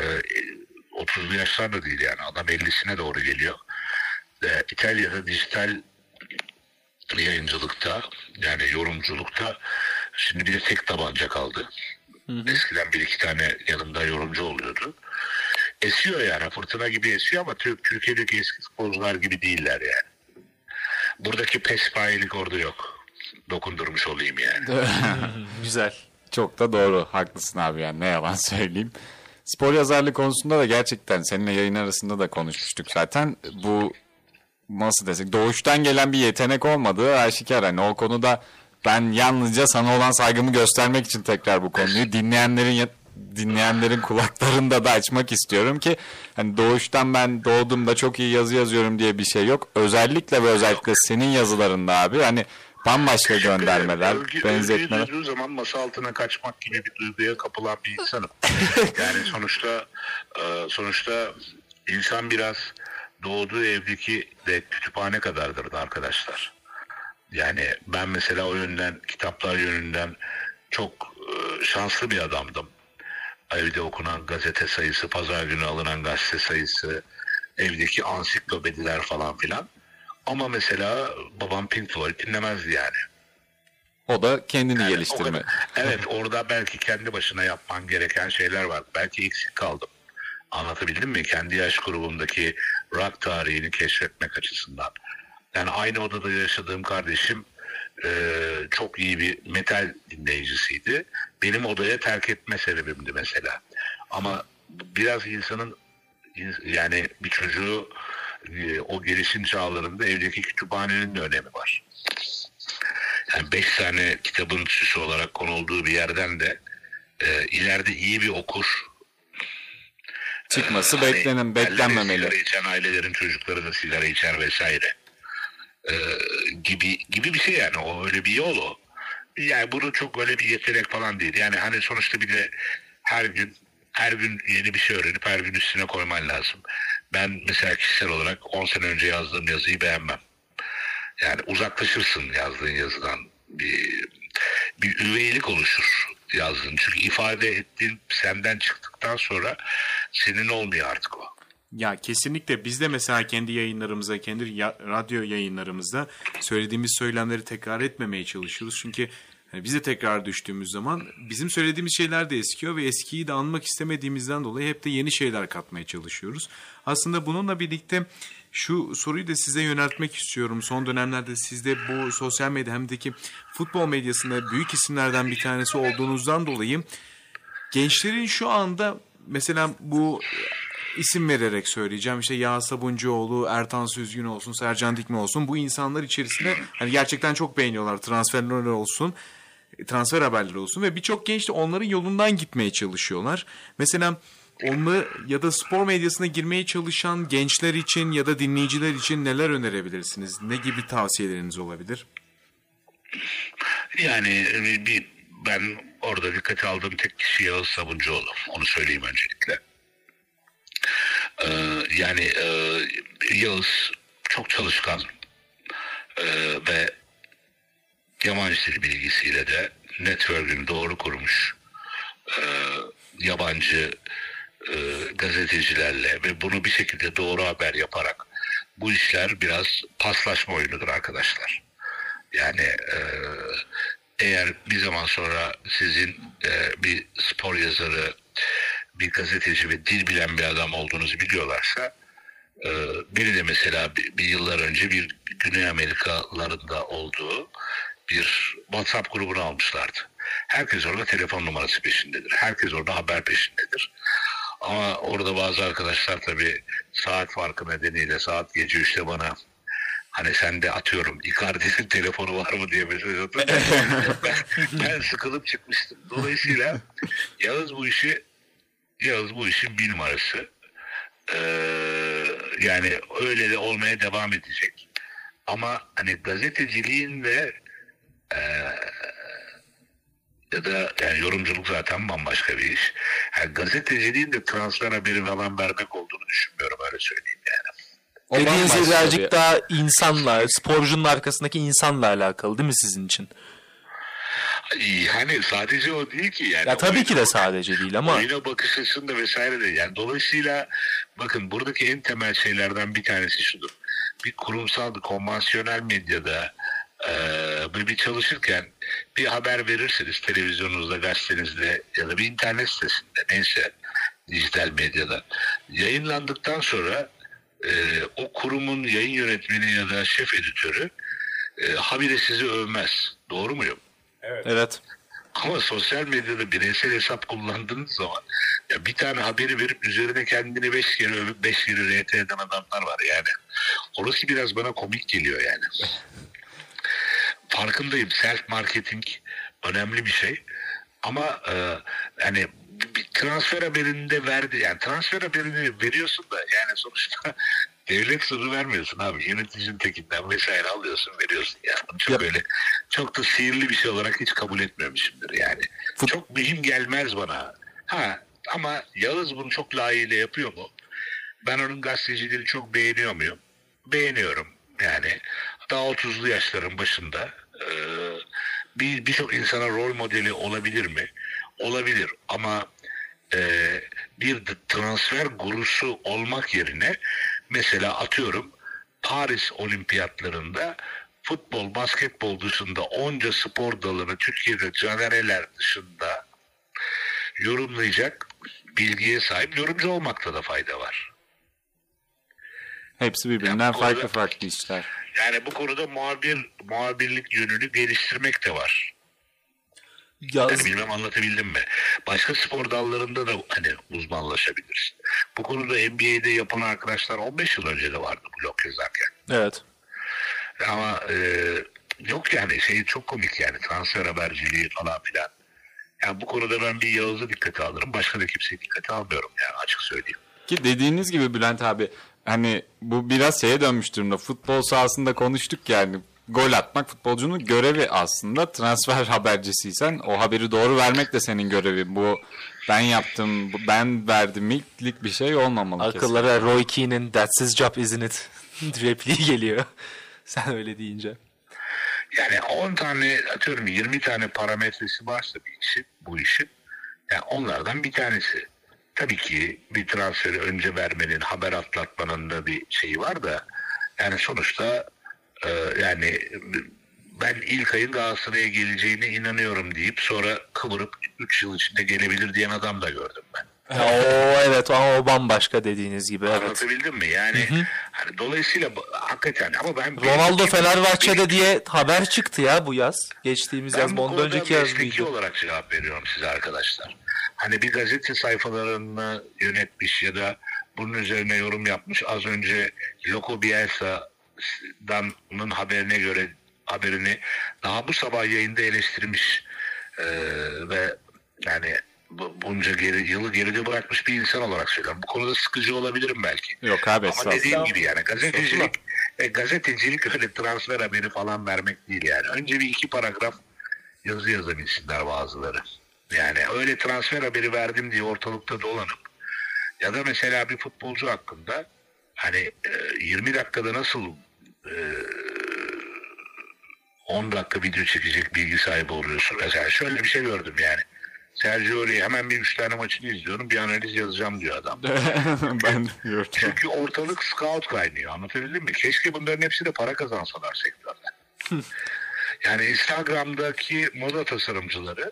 30'lu yaşlarda değil yani adam 50'sine doğru geliyor. E, İtalya'da dijital yayıncılıkta yani yorumculukta şimdi bir de tek tabanca kaldı. Eskiden bir iki tane yanında yorumcu oluyordu. Esiyor yani fırtına gibi esiyor ama Türk Türkiye'deki eski futbolcular gibi değiller yani. Buradaki pespayelik orada yok. Dokundurmuş olayım yani. Güzel. Çok da doğru. Haklısın abi yani ne yalan söyleyeyim. Spor yazarlığı konusunda da gerçekten seninle yayın arasında da konuşmuştuk zaten. Bu nasıl desek doğuştan gelen bir yetenek olmadığı aşikar. Hani o konuda ben yalnızca sana olan saygımı göstermek için tekrar bu konuyu dinleyenlerin dinleyenlerin kulaklarında da açmak istiyorum ki hani doğuştan ben doğduğumda çok iyi yazı yazıyorum diye bir şey yok. Özellikle ve özellikle senin yazılarında abi hani bambaşka göndermeler, Övgü, övgüyü benzetmeler. duyduğu zaman masa altına kaçmak gibi bir duyguya kapılan bir insanım. yani sonuçta e, sonuçta insan biraz doğduğu evdeki de kütüphane kadardır da arkadaşlar. Yani ben mesela o yönden kitaplar yönünden çok e, şanslı bir adamdım. Evde okunan gazete sayısı, pazar günü alınan gazete sayısı, evdeki ansiklopediler falan filan. Ama mesela babam Pink Floyd dinlemezdi yani. O da kendini Yani geliştirme. kadar- Evet orada belki kendi başına yapman gereken şeyler var. Belki eksik kaldım. Anlatabildim mi? Kendi yaş grubundaki rock tarihini keşfetmek açısından. Yani aynı odada yaşadığım kardeşim e, çok iyi bir metal dinleyicisiydi. Benim odaya terk etme sebebimdi mesela. Ama biraz insanın yani bir çocuğu e, o gelişim çağlarında evdeki kütüphanenin de önemi var. yani beş tane kitabın süsü olarak konulduğu bir yerden de e, ileride iyi bir okur Çıkması Hani beklenen, elleri beklenmemeli. Sigara içen ailelerin çocukları da sigara içer vesaire. Ee, gibi gibi bir şey yani o öyle bir yol o. Yani bunu çok öyle bir yetenek falan değil. Yani hani sonuçta bir de her gün her gün yeni bir şey öğrenip her gün üstüne koyman lazım. Ben mesela kişisel olarak 10 sene önce yazdığım yazıyı beğenmem. Yani uzaklaşırsın yazdığın yazıdan. Bir, bir üveylik oluşur yazdığın. Çünkü ifade ettiğin senden çıktıktan sonra senin olmuyor artık o. Ya kesinlikle biz de mesela kendi yayınlarımızda, kendi ya- radyo yayınlarımızda söylediğimiz söylemleri tekrar etmemeye çalışıyoruz. Çünkü hani biz tekrar düştüğümüz zaman bizim söylediğimiz şeyler de eskiyor ve eskiyi de anmak istemediğimizden dolayı hep de yeni şeyler katmaya çalışıyoruz. Aslında bununla birlikte şu soruyu da size yöneltmek istiyorum. Son dönemlerde siz de bu sosyal medya hem de ki futbol medyasında büyük isimlerden bir tanesi olduğunuzdan dolayı gençlerin şu anda mesela bu isim vererek söyleyeceğim. İşte Yağız Sabuncuoğlu, Ertan Süzgün olsun, Sercan Dikme olsun. Bu insanlar içerisinde hani gerçekten çok beğeniyorlar. Transferler olsun, transfer haberleri olsun ve birçok genç de onların yolundan gitmeye çalışıyorlar. Mesela onları ya da spor medyasına girmeye çalışan gençler için ya da dinleyiciler için neler önerebilirsiniz? Ne gibi tavsiyeleriniz olabilir? Yani e, bir ben orada dikkate aldığım tek kişi Yağız Sabuncuoğlu. Onu söyleyeyim öncelikle. Ee, yani e, Yağız çok çalışkan e, ve yabancı dil bilgisiyle de network'ünü doğru kurmuş. Ee, yabancı e, gazetecilerle ve bunu bir şekilde doğru haber yaparak bu işler biraz paslaşma oyunudur arkadaşlar. Yani e, eğer bir zaman sonra sizin e, bir spor yazarı, bir gazeteci ve dil bilen bir adam olduğunuzu biliyorlarsa e, biri de mesela bir, bir yıllar önce bir Güney Amerikalarında olduğu bir WhatsApp grubunu almışlardı. Herkes orada telefon numarası peşindedir. Herkes orada haber peşindedir. Ama orada bazı arkadaşlar tabii saat farkı nedeniyle saat gece 3'te bana hani sen de atıyorum Icardi'nin telefonu var mı diye mesaj atınca ben, ben sıkılıp çıkmıştım. Dolayısıyla Yağız bu işi Yağız bu işin bir numarası. Ee, yani öyle de olmaya devam edecek. Ama hani gazeteciliğin ve e, ya da yani yorumculuk zaten bambaşka bir iş. Yani gazeteciliğin de transfer haberi falan vermek olduğunu düşünmüyorum öyle söyleyeyim yani. O Dediğiniz birazcık bir- daha insanla, sporcunun arkasındaki insanla alakalı değil mi sizin için? Yani sadece o değil ki yani. Ya tabii ki de Oyuna- sadece değil ama Oyuna bakış açısında vesaire de yani dolayısıyla bakın buradaki en temel şeylerden bir tanesi şudur. Bir kurumsal, konvansiyonel medyada eee bir, bir çalışırken bir haber verirsiniz televizyonunuzda, gazetenizde ya da bir internet sitesinde neyse dijital medyada yayınlandıktan sonra eee, o kurumun yayın yönetmeni ya da şef editörü eee habire sizi övmez. Doğru muyum? evet. Ama sosyal medyada bireysel hesap kullandığınız zaman ya bir tane haberi verip üzerine kendini beş kere övüp beş kere RT eden adamlar var yani. Orası biraz bana komik geliyor yani. Farkındayım self marketing önemli bir şey. Ama e, hani bir transfer haberinde verdi yani transfer haberini veriyorsun da yani sonuçta devlet sırrı vermiyorsun abi. Yöneticinin tekinden vesaire alıyorsun veriyorsun. Yani çok Yap. öyle çok da sihirli bir şey olarak hiç kabul etmemişimdir yani. Fut- çok mühim gelmez bana. Ha ama Yağız bunu çok layığıyla yapıyor mu? Ben onun gazeteciliğini çok beğeniyor muyum? Beğeniyorum yani daha 30'lu yaşların başında e, bir birçok insana rol modeli olabilir mi? Olabilir ama e, bir transfer gurusu olmak yerine mesela atıyorum Paris olimpiyatlarında futbol, basketbol dışında onca spor dalını Türkiye'de canereler dışında yorumlayacak bilgiye sahip yorumcu olmakta da fayda var. Hepsi birbirinden Ya bu farklı farklı işler. Yani bu konuda muhabir, muhabirlik yönünü geliştirmek de var. Yaz, Yani bilmem anlatabildim mi? Başka spor dallarında da hani uzmanlaşabilirsin. Bu konuda NBA'de yapan arkadaşlar 15 yıl önce de vardı blog yazarken. evet. Ama e, yok yani şey çok komik yani transfer haberciliği falan filan. Yani bu konuda ben bir Yağız'ı dikkate alırım. Başka da kimseyi dikkate almıyorum yani açık söyleyeyim. Ki dediğiniz gibi Bülent abi hani bu biraz şeye dönmüş durumda. Futbol sahasında konuştuk yani. Gol atmak futbolcunun görevi aslında. Transfer habercisiysen o haberi doğru vermek de senin görevin. Bu ben yaptım, bu ben verdim ilk bir şey olmamalı kesin. Akıllara Roy Keane'in That's his job isn't it? repliği geliyor. Sen öyle deyince. Yani 10 tane atıyorum 20 tane parametresi varsa bir işin, bu işin yani onlardan bir tanesi. Tabii ki bir transferi önce vermenin, haber atlatmanın da bir şeyi var da yani sonuçta e, yani ben ilk ayın Galatasaray'a geleceğine inanıyorum deyip sonra kıvırıp 3 yıl içinde gelebilir diyen adam da gördüm ben. o evet ama o bambaşka dediğiniz gibi evet. Anlatabildim mi? Yani hani dolayısıyla hakikaten ama ben Ronaldo benim- Fenerbahçe'de diye haber çıktı ya bu yaz. Geçtiğimiz Ben yaz ondan önceki yaz mıydı? olarak cevap veriyorum size arkadaşlar. Hani bir gazete sayfalarını yönetmiş ya da bunun üzerine yorum yapmış. Az önce Loco Bielsa'nın haberine göre haberini daha bu sabah yayında eleştirmiş Ee, ve yani bu- bunca geri, yılı geride bırakmış bir insan olarak söylüyorum. Bu konuda sıkıcı olabilirim belki. Yok abi Ama dediğim gibi yani gazetecilik e, gazetecilik öyle transfer haberi falan vermek değil yani. Önce bir iki paragraf yazı yazabilsinler bazıları. Yani öyle transfer haberi verdim diye ortalıkta dolanıp ya da mesela bir futbolcu hakkında hani e, 20 dakikada nasıl e, 10 dakika video çekecek bilgi sahibi oluyorsun. Mesela şöyle bir şey gördüm yani. Sergio Aurier hemen bir üç tane maçını izliyorum bir analiz yazacağım diyor adam. ben gördüm. Çünkü ortalık scout kaynıyor. Anlatabildim mi? Keşke bunların hepsi de para kazansalar sektörden. yani Instagram'daki moda tasarımcıları,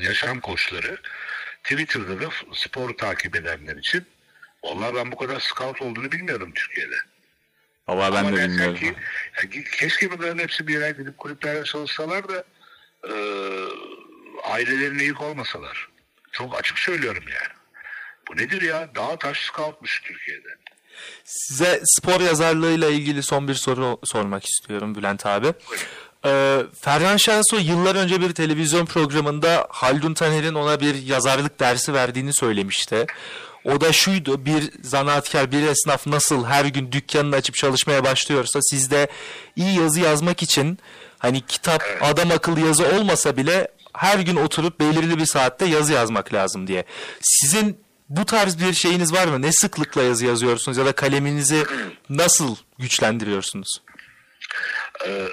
yaşam koçları, Twitter'da da spor takip edenler için Vallahi ben bu kadar scout olduğunu bilmiyordum Türkiye'de. Vallahi ben Ama de bilmiyorum. Ki, ya keşke bunların hepsi bir yere gidip kulüplerde çalışsalar da e, ailelerine yük olmasalar. Çok açık söylüyorum yani. Bu nedir ya? Dağ taş scoutmuş Türkiye'de. Size spor yazarlığıyla ilgili son bir soru sormak istiyorum Bülent abi. Ee, Ferhan Şensoy yıllar önce bir televizyon programında Haldun Taner'in ona bir yazarlık dersi verdiğini söylemişti. O da şuydu bir zanaatkar bir esnaf nasıl her gün dükkanını açıp çalışmaya başlıyorsa siz de iyi yazı yazmak için hani kitap adam akıllı yazı olmasa bile her gün oturup belirli bir saatte yazı yazmak lazım diye. Sizin bu tarz bir şeyiniz var mı? Ne sıklıkla yazı yazıyorsunuz ya da kaleminizi nasıl güçlendiriyorsunuz? Ee,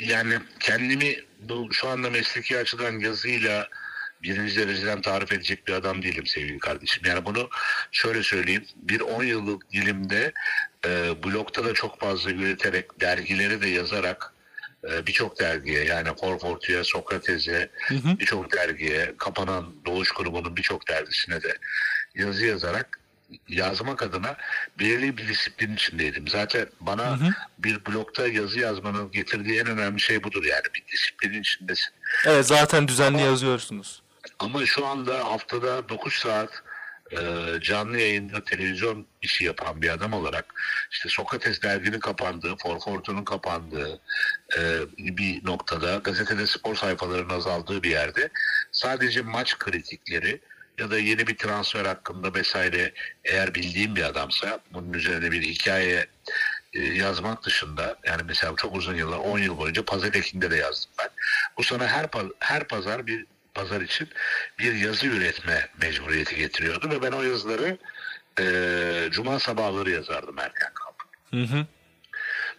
yani kendimi bu şu anda mesleki açıdan yazıyla birinci dereceden tarif edecek bir adam değilim sevgili kardeşim. Yani bunu şöyle söyleyeyim. Bir 10 yıllık dilimde e, blogda da çok fazla üreterek, dergileri de yazarak e, birçok dergiye yani Forfortu'ya, Sokrates'e, birçok dergiye, kapanan Doğuş grubunun birçok dergisine de yazı yazarak yazmak adına belirli bir disiplin içindeydim. Zaten bana bir blogda yazı yazmanın getirdiği en önemli şey budur yani bir disiplinin içindesin. Evet zaten düzenli yazıyorsunuz. Ama şu anda haftada 9 saat e, canlı yayında televizyon işi yapan bir adam olarak işte Sokrates derginin kapandığı, Forfortu'nun kapandığı e, bir noktada gazetede spor sayfalarının azaldığı bir yerde sadece maç kritikleri ya da yeni bir transfer hakkında vesaire eğer bildiğim bir adamsa bunun üzerine bir hikaye e, yazmak dışında yani mesela çok uzun yıllar 10 yıl boyunca pazar ekinde de yazdım ben. Bu sana her her pazar bir pazar için bir yazı üretme mecburiyeti getiriyordu ve ben o yazıları e, cuma sabahları yazardım erken kalkıp. Hı hı.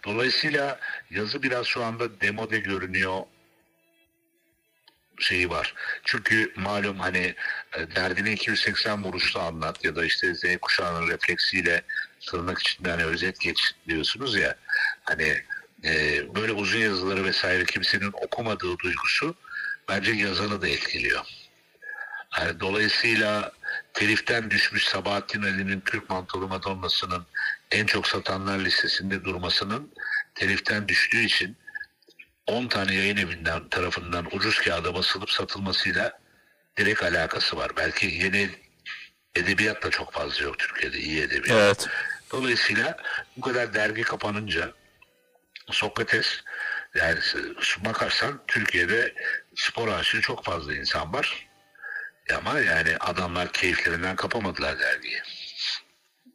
Dolayısıyla yazı biraz şu anda demode görünüyor şeyi var. Çünkü malum hani e, derdini 280 vuruşla anlat ya da işte Z kuşağının refleksiyle tırnak içinde hani özet geç diyorsunuz ya hani e, böyle uzun yazıları vesaire kimsenin okumadığı duygusu bence yazanı da etkiliyor. Yani dolayısıyla teliften düşmüş Sabahattin Ali'nin Türk Mantolu Madonna'sının en çok satanlar listesinde durmasının teliften düştüğü için 10 tane yayın evinden tarafından ucuz kağıda basılıp satılmasıyla direkt alakası var. Belki yeni edebiyat da çok fazla yok Türkiye'de iyi edebiyat. Evet. Dolayısıyla bu kadar dergi kapanınca Sokrates yani bakarsan Türkiye'de spor aşığı çok fazla insan var. Ama yani adamlar keyiflerinden kapamadılar dergiyi.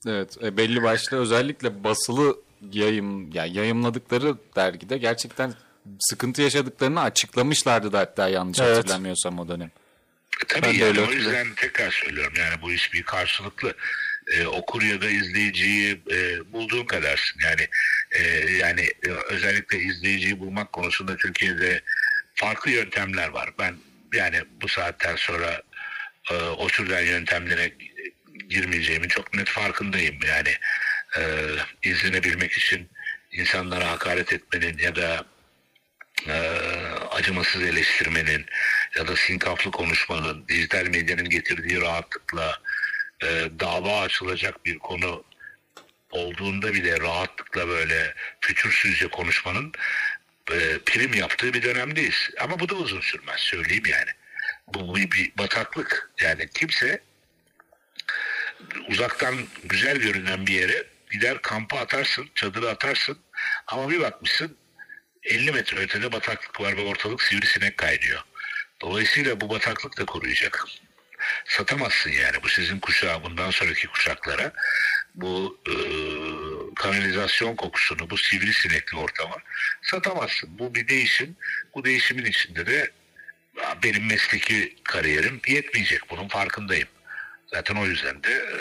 Evet e, belli başlı özellikle basılı yayım yani yayımladıkları dergide gerçekten sıkıntı yaşadıklarını açıklamışlardı da hatta yanlış Evet. hatırlamıyorsam o dönem. Tabii Ben de yani öyle o yüzden tekrar söylüyorum yani bu iş bir karşılıklı e, okur ya da izleyiciyi e, bulduğun kadarsın yani e, yani e, özellikle izleyiciyi bulmak konusunda Türkiye'de farklı yöntemler var. Ben yani bu saatten sonra e, o türden yöntemlere girmeyeceğimin çok net farkındayım yani e, izlenebilmek için insanlara hakaret etmenin ya da e, acımasız eleştirmenin ya da sinkaflı konuşmanın dijital medyanın getirdiği rahatlıkla e, dava açılacak bir konu olduğunda bile rahatlıkla böyle fütursuzca konuşmanın e, prim yaptığı bir dönemdeyiz. Ama bu da uzun sürmez söyleyeyim yani. Bu, bir bataklık. Yani kimse uzaktan güzel görünen bir yere gider kampa atarsın, çadırı atarsın ama bir bakmışsın 50 metre ötede bataklık var ve ortalık sivrisinek kaynıyor. Dolayısıyla bu bataklık da koruyacak. Satamazsın yani bu sizin kuşağı bundan sonraki kuşaklara bu e, kanalizasyon kokusunu, bu sivrisinekli ortama satamazsın. Bu bir değişim. Bu değişimin içinde de benim mesleki kariyerim yetmeyecek. Bunun farkındayım. Zaten o yüzden de e,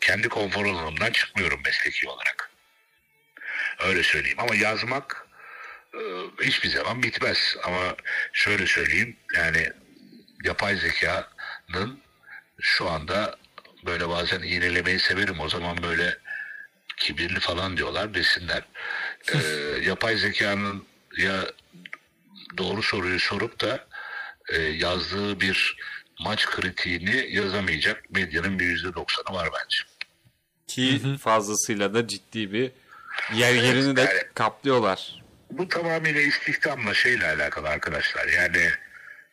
kendi konfor alanımdan çıkmıyorum mesleki olarak. Öyle söyleyeyim. Ama yazmak hiçbir zaman bitmez. Ama şöyle söyleyeyim yani yapay zekanın şu anda böyle bazen iğnelemeyi severim. O zaman böyle kibirli falan diyorlar desinler. E, yapay zekanın ya doğru soruyu sorup da e, yazdığı bir maç kritiğini yazamayacak medyanın bir yüzde doksanı var bence. Ki fazlasıyla da ciddi bir yer yerini de Yani- kaplıyorlar. Bu tamamıyla istihdamla şeyle alakalı arkadaşlar. Yani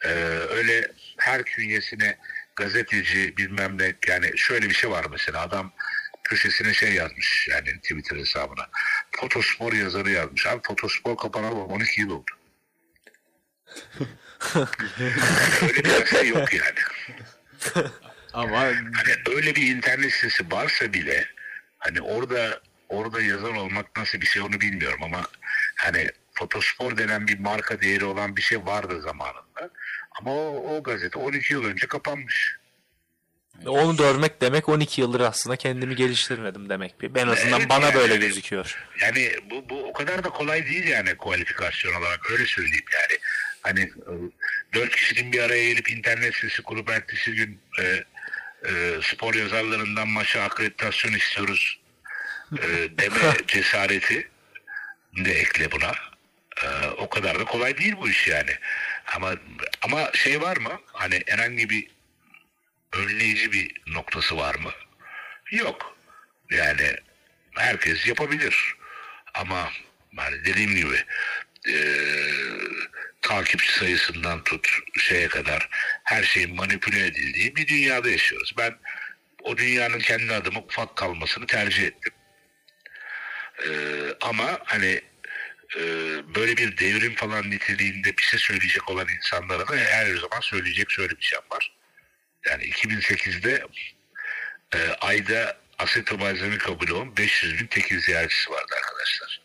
e, öyle her künyesine gazeteci bilmem ne yani şöyle bir şey var mesela adam köşesine şey yazmış yani Twitter hesabına. Fotospor yazarı yazmış. Abi fotospor kapanalı 12 yıl oldu. öyle bir şey yok yani. Ama Hani öyle bir internet sitesi varsa bile hani orada orada yazar olmak nasıl bir şey onu bilmiyorum ama hani fotospor denen bir marka değeri olan bir şey vardı zamanında. Ama o, o gazete 12 yıl önce kapanmış. Onu görmek demek 12 yıldır aslında kendimi geliştirmedim demek. bir. En azından Evet, bana yani. böyle gözüküyor. Yani bu, bu o kadar da kolay değil yani kualifikasyon olarak öyle söyleyeyim yani. Hani e, dört kişinin bir araya gelip internet sitesi kurup ertesi gün e, e, spor yazarlarından maça akreditasyon istiyoruz e, deme cesareti de ekle buna. E, o kadar da kolay değil bu iş yani. Ama ama şey var mı? Hani herhangi bir önleyici bir noktası var mı? Yok. Yani herkes yapabilir. Ama hani dediğim gibi eee, takipçi sayısından tut şeye kadar her şeyin manipüle edildiği bir dünyada yaşıyoruz. Ben o dünyanın kendi adıma ufak kalmasını tercih ettim. Eee, ama hani eee, böyle bir devrim falan niteliğinde bir şey söyleyecek olan insanlara da her zaman söyleyecek şey var. Yani 2008'de e, ayda asetomazemi bloğun 500 bin tekil ziyaretçisi vardı arkadaşlar.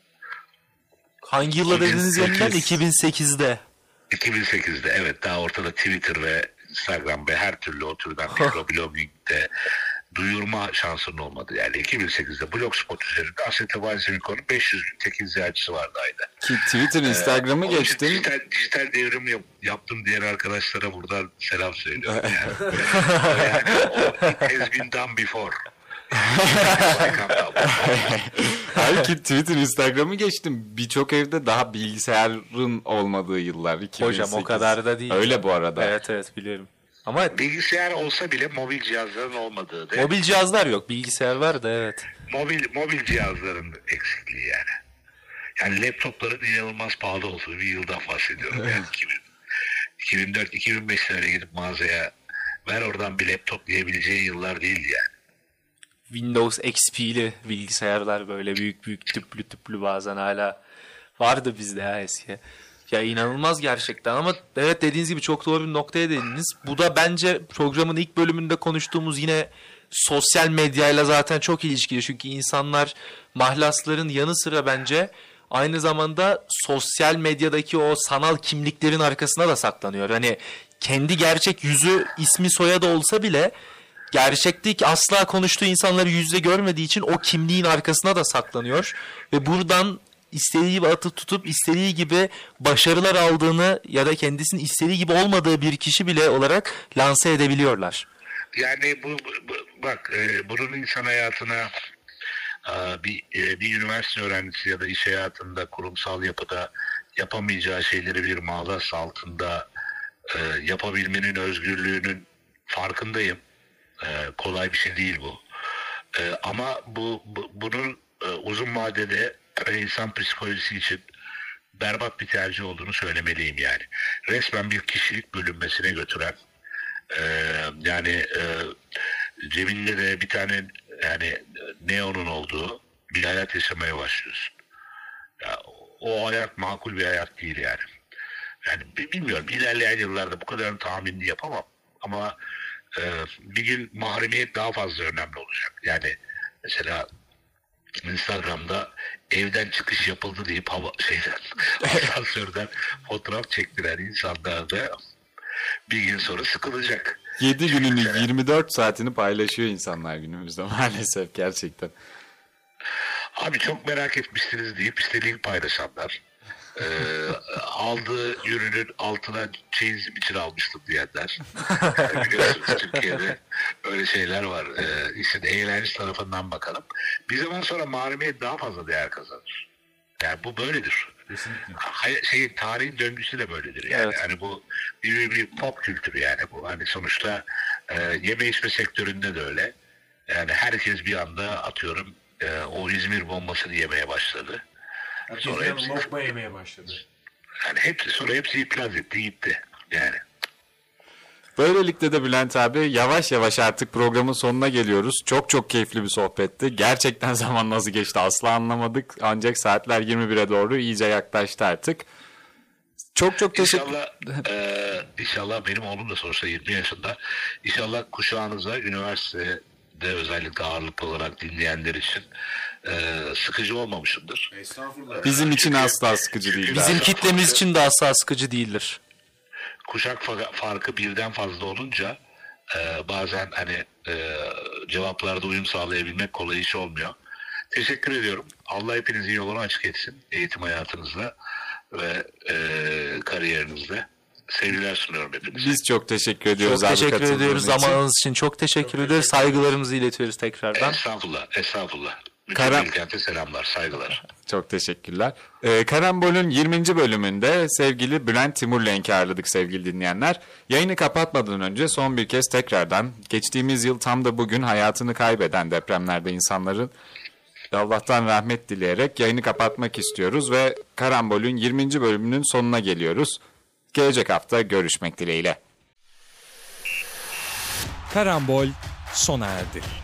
Hangi yılda dediniz 2008. yeniden? 2008'de. 2008'de evet daha ortada Twitter ve Instagram ve her türlü o türden mikroblogging'de duyurma şansının olmadı. Yani 2008'de Blogspot üzerinde asetomazemiko'nun 500 bin tekil ziyaretçisi vardı ayda. ki Twitter, Instagram'ı Onun için geçtim. Dijital, dijital devrim yap- yaptım diğer arkadaşlara buradan selam söylüyorum. Yani, yani o it has been done before. Hayır ki Twitter, Instagram'ı geçtim. Birçok evde daha bilgisayarın olmadığı yıllar. 2008. Hocam o kadar da değil. Öyle bu arada. Evet evet biliyorum. Ama Bilgisayar olsa bile mobil cihazların olmadığı da mobil cihazlar yok. Bilgisayar var da evet. mobil mobil cihazların eksikliği yani. Yani laptopların inanılmaz pahalı olduğu bir yıldan bahsediyorum. Yani 2000, 2004-2005 sene gidip mağazaya ver oradan bir laptop diyebileceği yıllar değildi yani. Windows XP'li bilgisayarlar böyle büyük büyük tüplü tüplü bazen hala vardı bizde ya eski. Ya inanılmaz gerçekten ama evet dediğiniz gibi çok doğru bir noktaya değindiniz. Bu da bence programın ilk bölümünde konuştuğumuz yine sosyal medyayla zaten çok ilişkili. Çünkü insanlar mahlasların yanı sıra bence aynı zamanda sosyal medyadaki o sanal kimliklerin arkasına da saklanıyor. Hani kendi gerçek yüzü, ismi, soyadı olsa bile gerçekteki asla konuştuğu insanları yüzde görmediği için o kimliğin arkasına da saklanıyor ve buradan istediği gibi atı tutup istediği gibi başarılar aldığını ya da kendisinin istediği gibi olmadığı bir kişi bile olarak lanse edebiliyorlar. Yani bu, bu- bak e, bunun insan hayatına e, bir e, bir üniversite öğrencisi ya da iş hayatında kurumsal yapıda yapamayacağı şeyleri bir mağazası altında e, yapabilmenin özgürlüğünün farkındayım. E, kolay bir şey değil bu. E, ama bu, bu- bunun e, uzun vadede insan psikolojisi için berbat bir tercih olduğunu söylemeliyim yani. Resmen bir kişilik bölünmesine götüren ee, yani e, cebinde de bir tane yani neonun olduğu bir hayat yaşamaya başlıyorsun. Ya, o hayat makul bir hayat değil yani. Yani bi- bilmiyorum ilerleyen yıllarda bu kadarını tahminini yapamam ama e, bir gün mahremiyet daha fazla önemli olacak. Yani mesela Instagram'da evden çıkış yapıldı deyip hava şeyden asansörden fotoğraf çektiren insanlar da bir gün sonra sıkılacak. 7 gününün 24 saatini paylaşıyor insanlar günümüzde maalesef gerçekten. Abi çok merak etmişsiniz deyip istediğini paylaşanlar. Ee, aldığı ürünün altına çeyizim için almıştım diyenler. Biliyorsunuz Türkiye'de öyle şeyler var. Ee, işte eğlence tarafından bakalım. Bir zaman sonra mahremiyet daha fazla değer kazanır. Yani bu böyledir. Hay- Şey, tarihin döngüsü de böyledir yani. Evet. Yani bu bir, bir pop kültürü yani bu. Hani sonuçta e, yeme içme sektöründe de öyle. Yani herkes bir anda atıyorum e, o İzmir bombasını yemeye başladı. Sonra hepsi, lokma yemeye başladı. yani hepsi sonra hepsi iflas etti gitti. Yani. Böylelikle de Bülent abi yavaş yavaş artık programın sonuna geliyoruz. Çok çok keyifli bir sohbetti. Gerçekten zaman nasıl geçti asla anlamadık. Ancak saatler 21'e doğru iyice yaklaştı artık. Çok çok teşekkür İnşallah, e, inşallah benim oğlum da sonuçta 20 yaşında. İnşallah kuşağınıza üniversitede özellikle ağırlıklı olarak dinleyenler için e, sıkıcı olmamışımdır. Estağfurullah. Bizim için asla sıkıcı değil. Bizim kitlemiz için de asla sıkıcı değildir. kuşak fa- farkı birden fazla olunca e, bazen hani e, cevaplarda uyum sağlayabilmek kolay iş olmuyor. Teşekkür ediyorum. Allah hepinizin yolunu açık etsin eğitim hayatınızda ve e, kariyerinizde. Sevgiler sunuyorum hepinize. Biz çok teşekkür ediyoruz Çok teşekkür ediyoruz için. zamanınız için. Çok teşekkür ederiz. Saygılarımızı iletiyoruz tekrardan. Estağfurullah, estağfurullah. Karam- Bilkent'e selamlar, saygılar. Çok teşekkürler. Ee, Karambol'ün 20. bölümünde sevgili Bülent Timur'la ağırladık sevgili dinleyenler. Yayını kapatmadan önce son bir kez tekrardan geçtiğimiz yıl tam da bugün hayatını kaybeden depremlerde insanların Allah'tan rahmet dileyerek yayını kapatmak istiyoruz ve Karambol'ün 20. bölümünün sonuna geliyoruz. Gelecek hafta görüşmek dileğiyle. Karambol sona erdi.